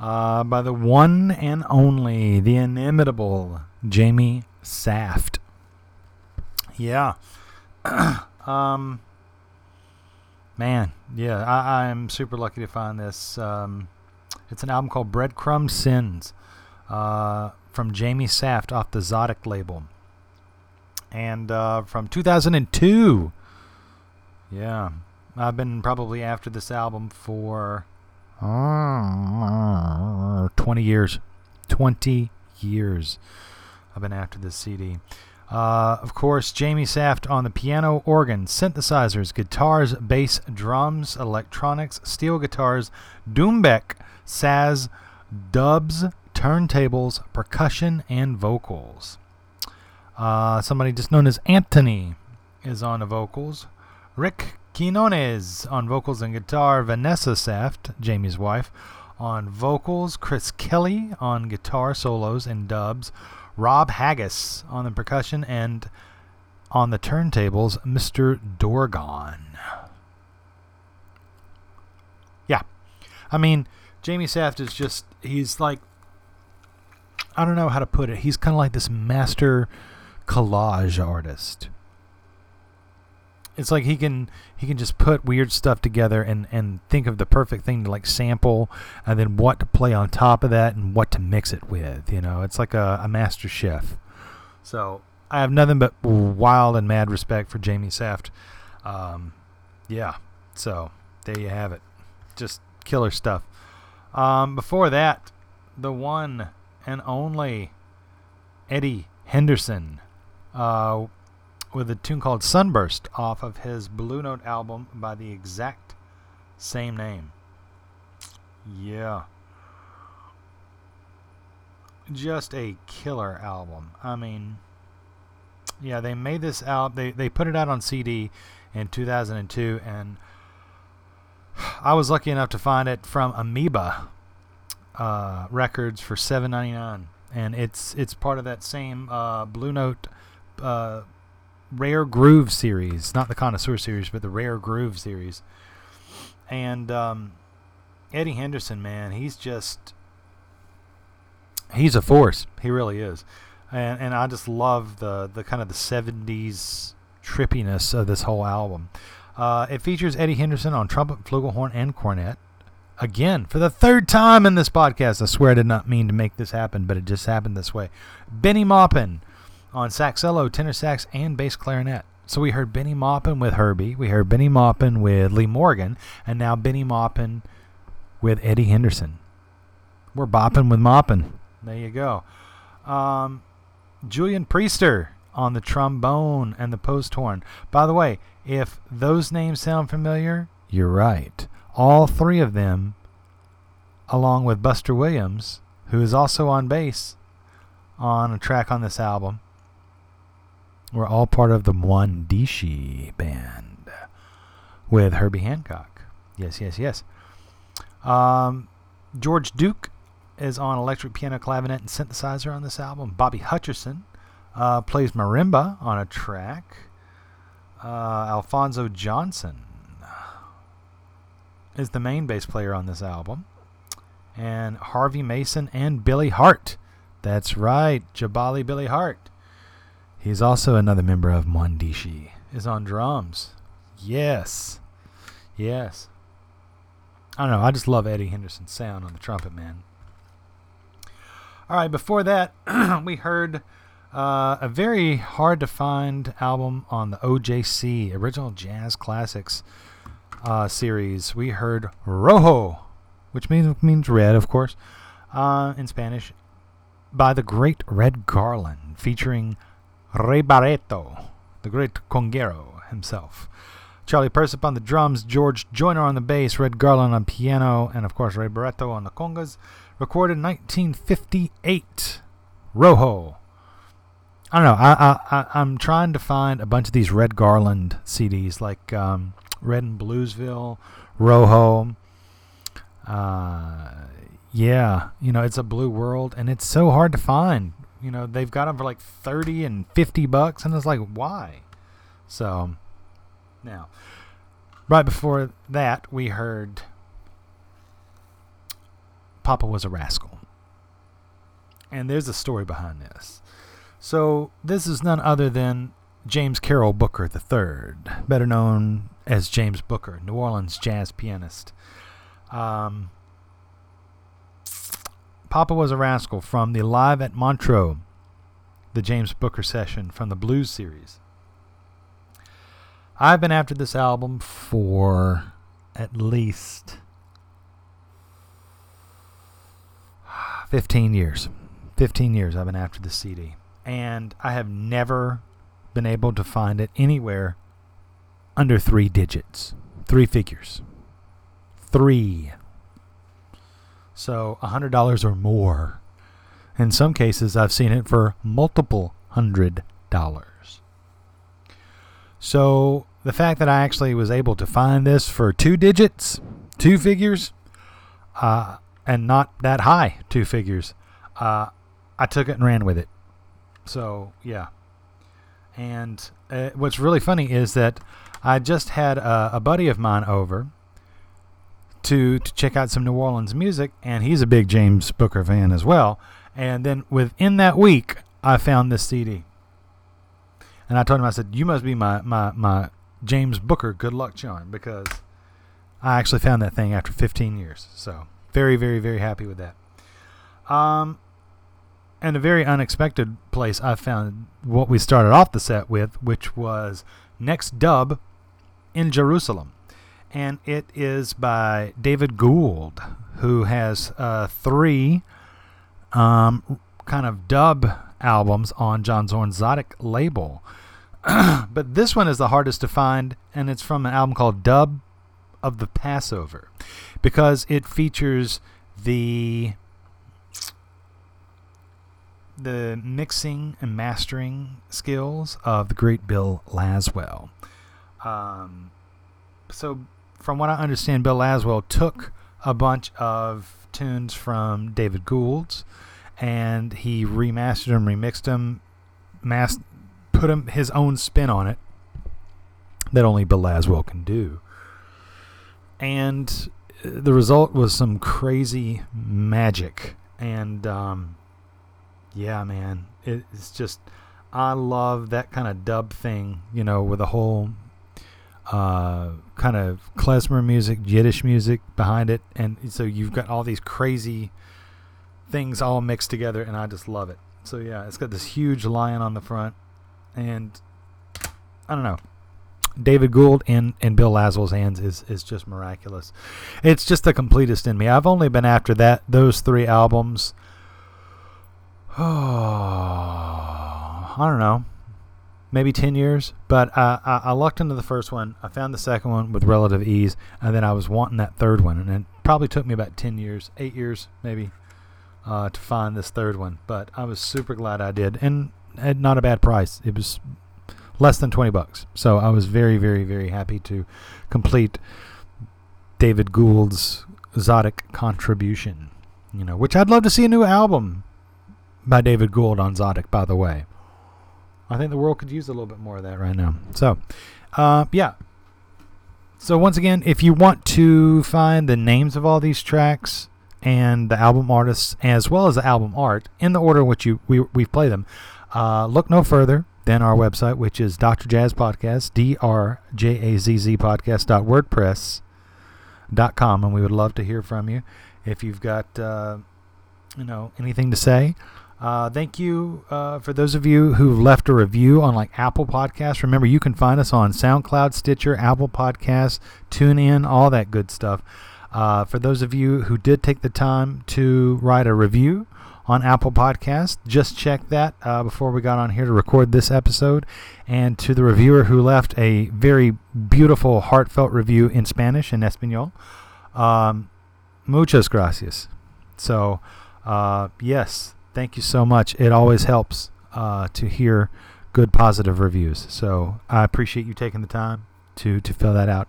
uh, by the one and only, the inimitable Jamie Saft. Yeah. um, man, yeah, I, I'm super lucky to find this. Um, it's an album called Breadcrumb Sins uh, from Jamie Saft off the Tzadik label. And uh, from 2002. Yeah. I've been probably after this album for uh, 20 years. 20 years. I've been after this CD. Uh, of course, Jamie Saft on the piano, organ, synthesizers, guitars, bass, drums, electronics, steel guitars, Doumbek, saz, dubs, turntables, percussion, and vocals. Uh, somebody just known as Anthony is on the vocals. Rick Quinones on vocals and guitar. Vanessa Saft, Jamie's wife, on vocals. Chris Kelly on guitar solos and dubs. Rob Haggis on the percussion and on the turntables, Mr. Dorgon. Yeah. I mean, Jamie Saft is just, he's like, I don't know how to put it. He's kind of like this master collage artist. It's like he can he can just put weird stuff together and and think of the perfect thing to like sample and then what to play on top of that and what to mix it with. You know, it's like a, a master chef. So I have nothing but wild and mad respect for Jamie Saft. Um, yeah. So there you have it. Just killer stuff. Um, before that, the one and only Eddie Henderson uh, with a tune called Sunburst off of his Blue Note album by the exact same name. Yeah. Just a killer album. I mean, yeah, they made this out. They they put it out on CD in 2002, and I was lucky enough to find it from Amoeba uh, Records for 7.99, and it's it's part of that same uh, Blue Note uh, Rare Groove series, not the Connoisseur series, but the Rare Groove series. And um, Eddie Henderson, man, he's just he's a force. He really is. And and I just love the the kind of the 70s trippiness of this whole album. Uh, it features Eddie Henderson on trumpet, flugelhorn, and cornet. Again, for the third time in this podcast, I swear I did not mean to make this happen, but it just happened this way. Bennie Maupin on saxello, tenor sax, and bass clarinet. So we heard Bennie Maupin with Herbie, we heard Bennie Maupin with Lee Morgan, and now Bennie Maupin with Eddie Henderson. We're bopping with Maupin. There you go. Um, Julian Priester on the trombone and the post horn. By the way, if those names sound familiar, you're right. All three of them, along with Buster Williams, who is also on bass on a track on this album, were all part of the Mwandishi band with Herbie Hancock. Yes, yes, yes. Um, George Duke is on electric piano, clavinet, and synthesizer on this album. Bobby Hutcherson uh, plays marimba on a track. Uh, Alphonso Johnson is the main bass player on this album. And Harvey Mason and Billy Hart. That's right, Jabali Billy Hart. He's also another member of Mwandishi. Is on drums. Yes. Yes. I don't know. I just love Eddie Henderson's sound on the trumpet, man. All right, before that, we heard uh, a very hard to find album on the OJC, Original Jazz Classics uh, series. We heard Rojo, which means, means red, of course, uh, in Spanish, by the great Red Garland, featuring Ray Barretto, the great conguero himself. Charlie Persip on the drums, George Joyner on the bass, Red Garland on piano, and of course Ray Barretto on the congas. Recorded in 1958. Rojo. I don't know. I, I, I am trying to find a bunch of these Red Garland CDs, like um, Red and Bluesville, Rojo. Uh, yeah, you know it's a blue world, and it's so hard to find. You know they've got them for like thirty and fifty bucks, and it's like why? So now right before that, we heard Papa was a rascal. And there's a story behind this. So, this is none other than James Carroll Booker III, better known as James Booker, New Orleans jazz pianist. Um, Papa was a rascal from the Live at Montreux, the James Booker session from the Blues series. I've been after this album for at least 15 years. 15 years I've been after this CD. And I have never been able to find it anywhere under three digits, three figures. Three. So $100 or more. In some cases, I've seen it for multiple hundred dollars. So the fact that I actually was able to find this for two digits, two figures, uh, and not that high, two figures, uh, I took it and ran with it. So yeah. And uh, what's really funny is that I just had a, a buddy of mine over to to check out some New Orleans music, and he's a big James Booker fan as well. And then within that week, I found this CD, and I told him, I said, "You must be my my my James Booker good luck charm because I actually found that thing after 15 years. So very very very happy with that. Um, and a very unexpected place I found what we started off the set with, which was Next Dub in Jerusalem. And it is by David Gould, who has uh, three um, kind of dub albums on John Zorn's Tzadik label. but this one is the hardest to find, and it's from an album called Dub of the Passover because it features the the mixing and mastering skills of the great Bill Laswell. Um, so, from what I understand, Bill Laswell took a bunch of tunes from David Gould's and he remastered them, remixed them, mas- put him his own spin on it that only Bill Laswell can do. And uh, the result was some crazy magic. And um, yeah, man, it, it's just I love that kind of dub thing, you know, with a whole uh, kind of klezmer music, Yiddish music behind it, and so you've got all these crazy things all mixed together, and I just love it. So yeah, it's got this huge lion on the front, and I don't know. David Gould and, in Bill Laswell's hands is, is just miraculous. It's just the completest in me. I've only been after that those three albums. Oh, I don't know, maybe ten years. But uh, I, I lucked into the first one. I found the second one with relative ease, and then I was wanting that third one, and it probably took me about ten years, eight years maybe, uh, to find this third one. But I was super glad I did, and at not a bad price. It was less than 20 bucks. So I was very, very, very happy to complete David Gould's Tzadik contribution. You know, which I'd love to see a new album by David Gould on Tzadik, by the way. I think the world could use a little bit more of that right now. So, uh, yeah. So, once again, if you want to find the names of all these tracks and the album artists, as well as the album art, in the order in which you, we, we play them, uh, look no further than our website, which is Dr. Jazz Podcast, D R J A Z Z podcast.wordpress.com. And we would love to hear from you if you've got, uh, you know, anything to say. Uh, thank you uh, for those of you who've left a review on like Apple Podcasts. Remember, you can find us on SoundCloud, Stitcher, Apple Podcasts, TuneIn, all that good stuff. Uh, for those of you who did take the time to write a review on Apple Podcasts, just check that uh, before we got on here to record this episode. And to the reviewer who left a very beautiful, heartfelt review in Spanish and Espanol, um, muchas gracias. So, uh, yes, thank you so much. It always helps uh, to hear good, positive reviews. So I appreciate you taking the time to to fill that out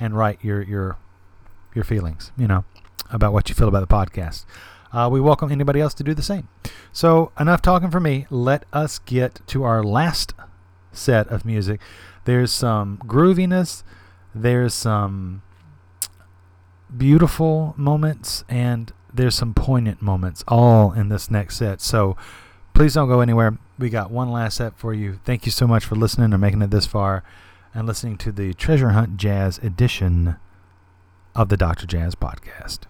and write your your your feelings. You know about what you feel about the podcast. Uh, we welcome anybody else to do the same. So enough talking for me. Let us get to our last set of music. There's some grooviness. there's some beautiful moments and there's some poignant moments all in this next set. So please don't go anywhere. We got one last set for you. Thank you so much for listening and making it this far and listening to the Treasure Hunt Jazz edition of the Dr. Jazz podcast.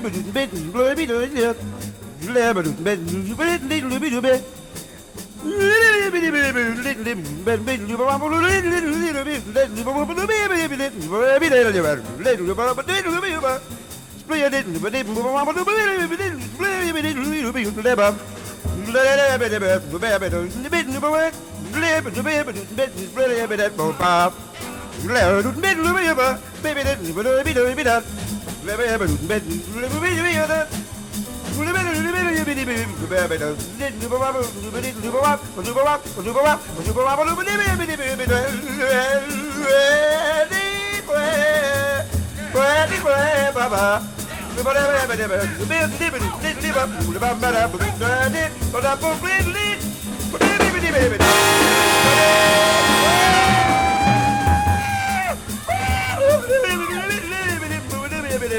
Baby, Baby, baby, baby. But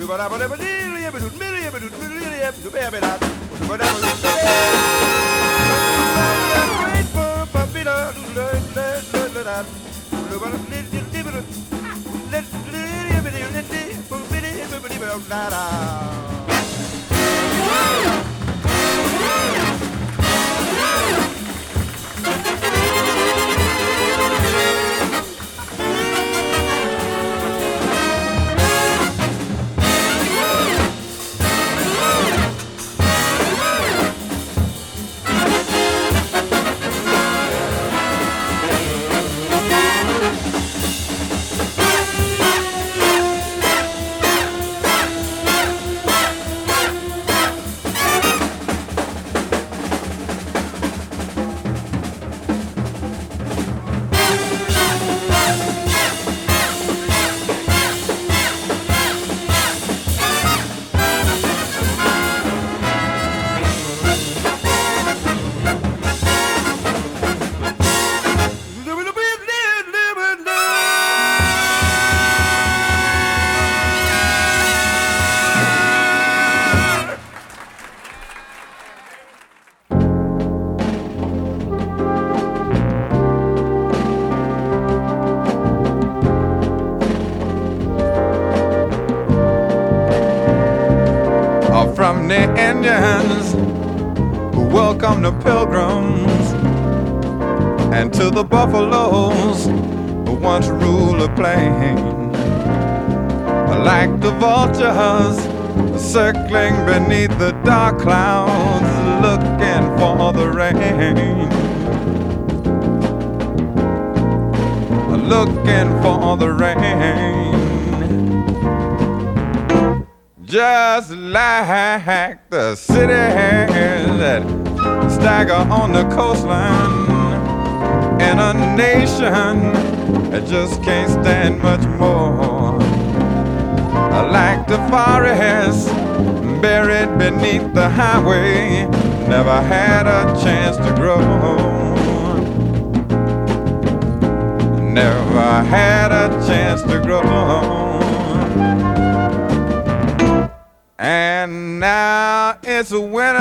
if I never did, I would baby, to Let never had a chance to grow. Never had a chance to grow. And now it's winter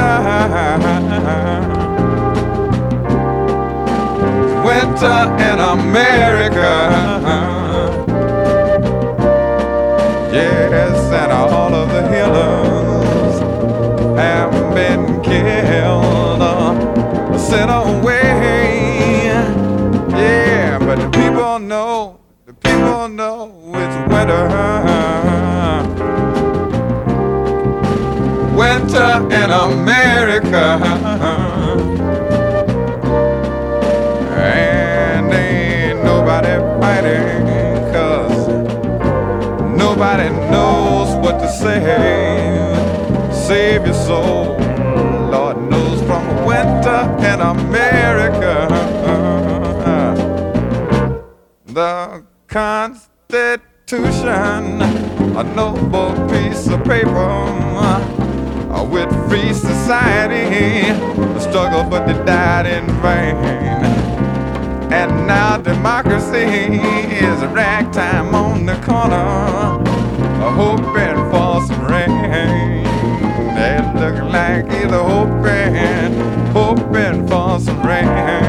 winter in America. nobody knows what to say. Save your soul. Lord knows from winter in America. The Constitution, a noble piece of paper uh, with free society. The struggle, but they died in vain. And now democracy is a ragtime on the corner hoping for some rain. They look like either hoping, hoping for some rain.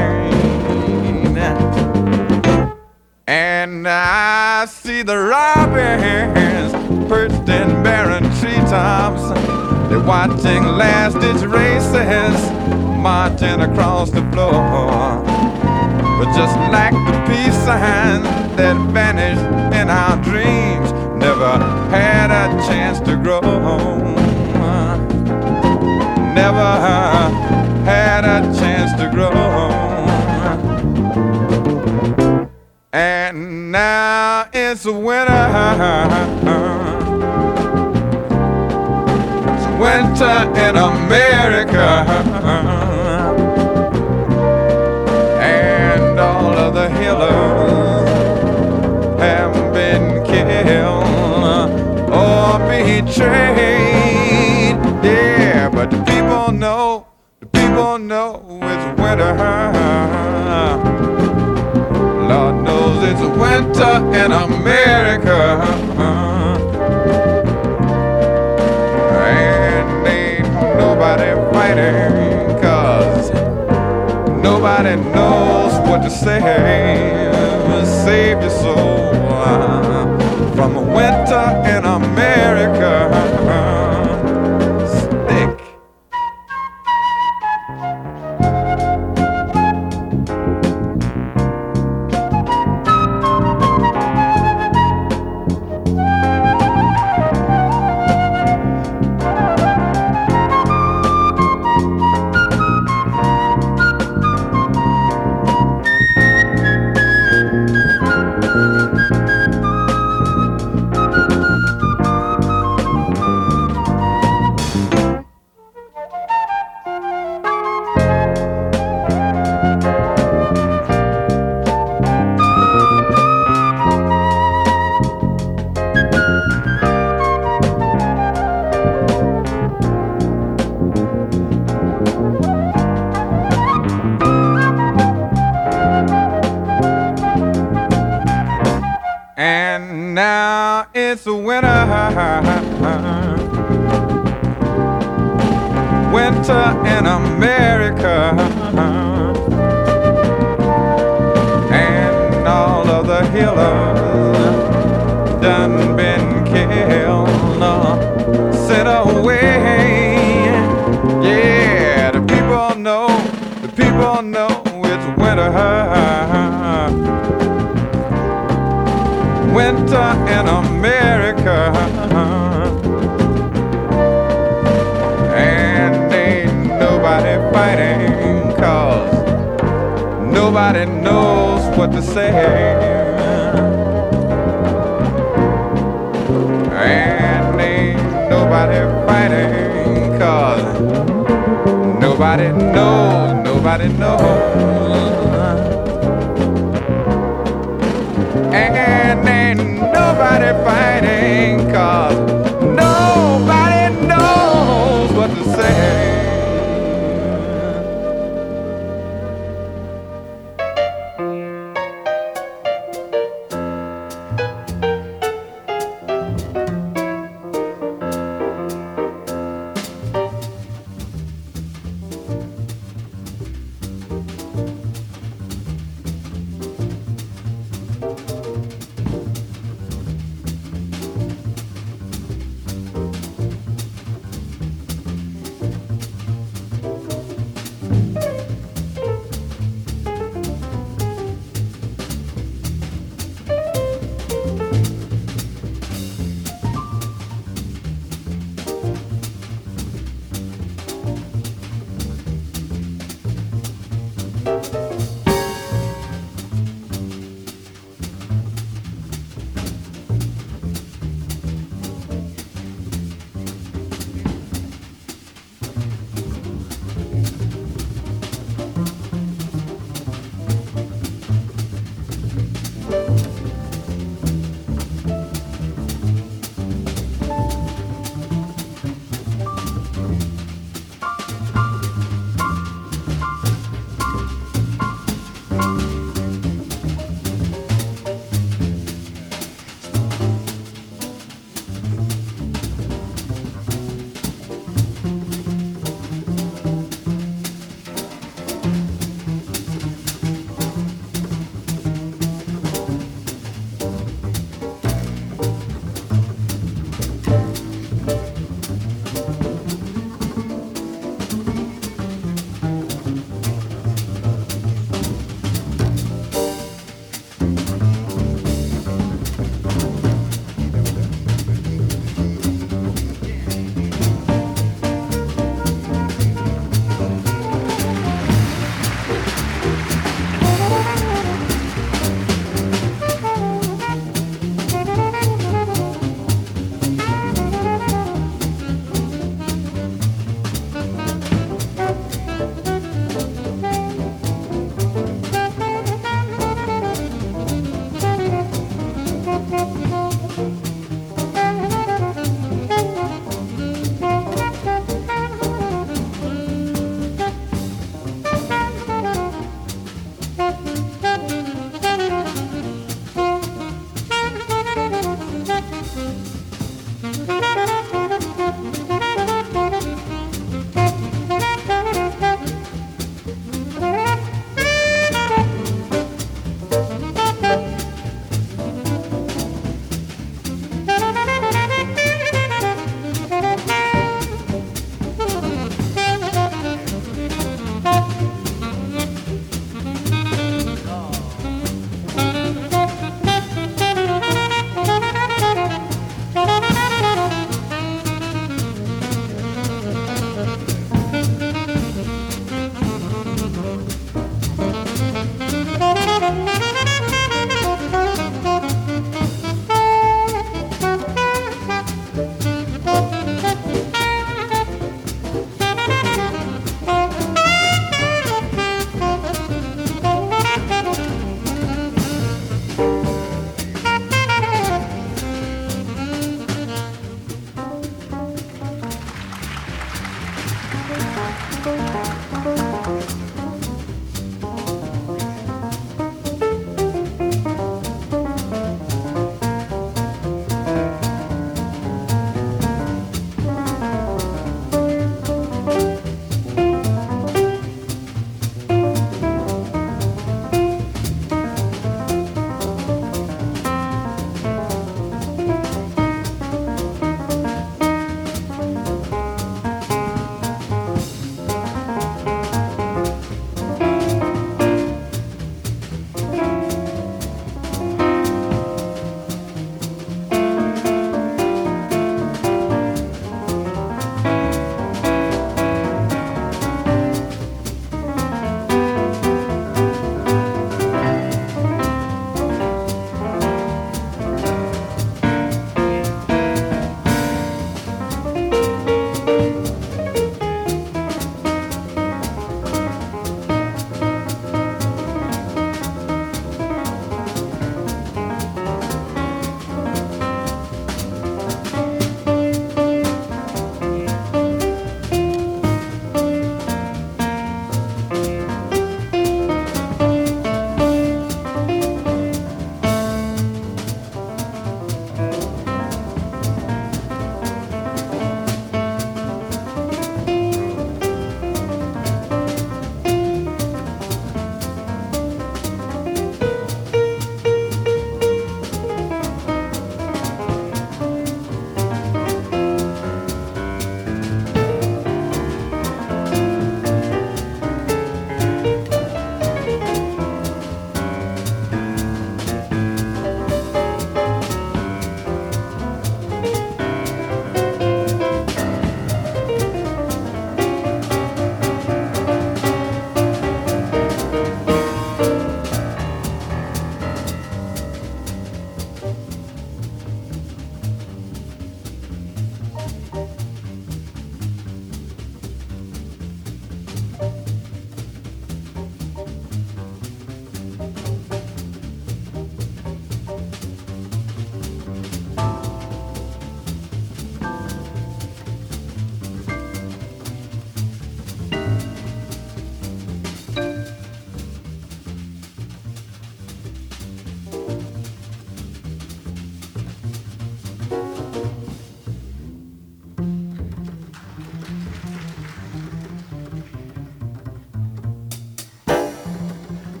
And I see the robins perched in barren treetops. They're watching last ditch races marching across the floor. But just like the peace sign that vanished in our dreams, had a chance to grow. Never had a chance to grow. And now it's winter. It's winter in America. And all of the healers betrayed. Yeah, but the people know, the people know it's winter. Lord knows it's winter in America. And ain't nobody fighting, cause nobody knows what to say. Save your soul knows what to say. And ain't nobody fighting, cause nobody knows, nobody knows.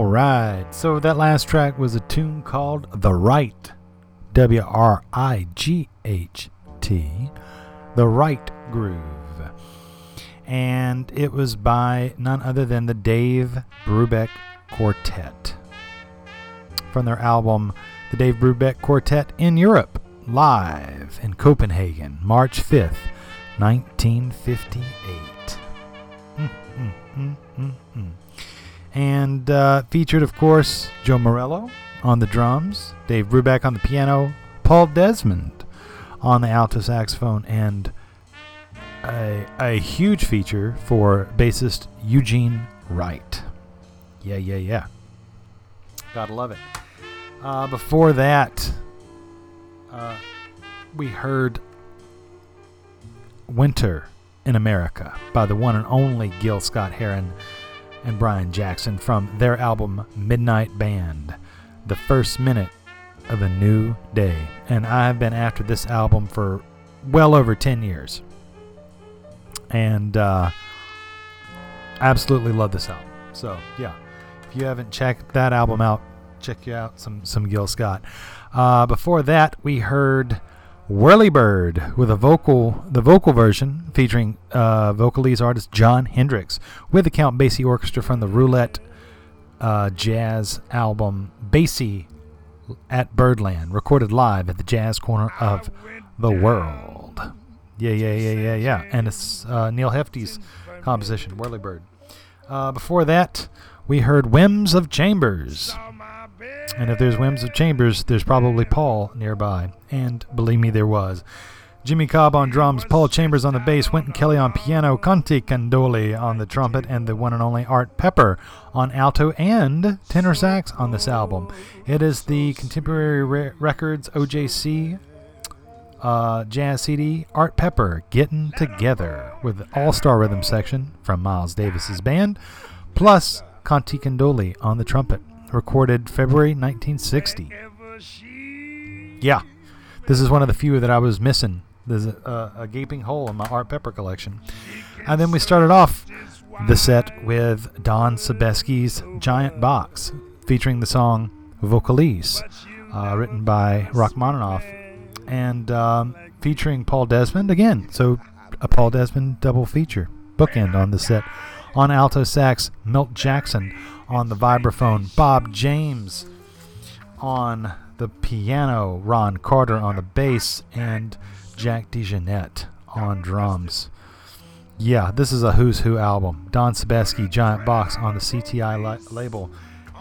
All right. So that last track was a tune called The Wright. W R I G H T. The Wright Groove. And it was by none other than the Dave Brubeck Quartet. From their album, The Dave Brubeck Quartet in Europe, live in Copenhagen, March 5th, 1958. Mm, mm, mm, mm, mm. And uh, featured, of course, Joe Morello on the drums, Dave Brubeck on the piano, Paul Desmond on the alto saxophone, and a, a huge feature for bassist Eugene Wright. Yeah, yeah, yeah. Gotta love it. Uh, before that, uh, we heard Winter in America by the one and only Gil Scott-Heron and Brian Jackson from their album Midnight Band, the first minute of a new day. And I've been after this album for well over 10 years. And uh, absolutely love this album. So, yeah, if you haven't checked that album out, check you out some, some Gil Scott. Uh, before that, we heard Whirlybird with a vocal, the vocal version featuring uh, vocalese artist Jon Hendricks with the Count Basie Orchestra from the Roulette uh, Jazz album Basie at Birdland, recorded live at the Jazz Corner of the World. Yeah, yeah, yeah, yeah, yeah. And it's uh, Neal Hefti's composition, Whirlybird. Uh, before that, we heard Whims of Chambers. And if there's Whims of Chambers, there's probably Paul nearby. And believe me, there was. Jimmy Cobb on drums, Paul Chambers on the bass, Wynton Kelly on piano, Conte Candoli on the trumpet, and the one and only Art Pepper on alto and tenor sax on this album. It is the Contemporary Re- Records OJC uh, jazz CD, Art Pepper getting together with All Star Rhythm section from Miles Davis's band, plus Conte Candoli on the trumpet, recorded February 1960. Yeah, this is one of the few that I was missing. There's a, a, a gaping hole in my Art Pepper collection. And then we started off the set with Don Sebesky's Giant Box, featuring the song Vocalise, uh, written by Rachmaninoff, and um, featuring Paul Desmond again. So a Paul Desmond double feature, bookend on the set. On alto sax, Milt Jackson. On the vibraphone, Bob James. On the piano, Ron Carter on the bass, and Jack DeJohnette on drums. Yeah, this is a Who's Who album. Don Sebesky, Giant Box on the CTI li- label,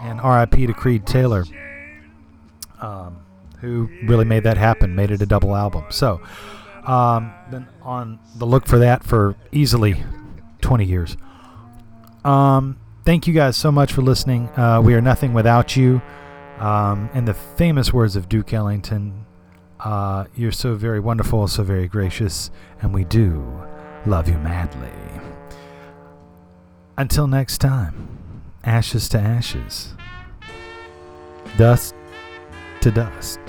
and RIP to Creed Taylor, um, who really made that happen, made it a double album. So, um, been on the look for that for easily 20 years. Um, thank you guys so much for listening. Uh, we are nothing without you. Um, in the famous words of Duke Ellington, uh, you're so very wonderful, so very gracious, and we do love you madly. Until next time, ashes to ashes, dust to dust.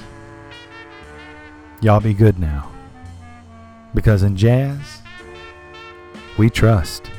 Y'all be good now. Because in jazz, we trust.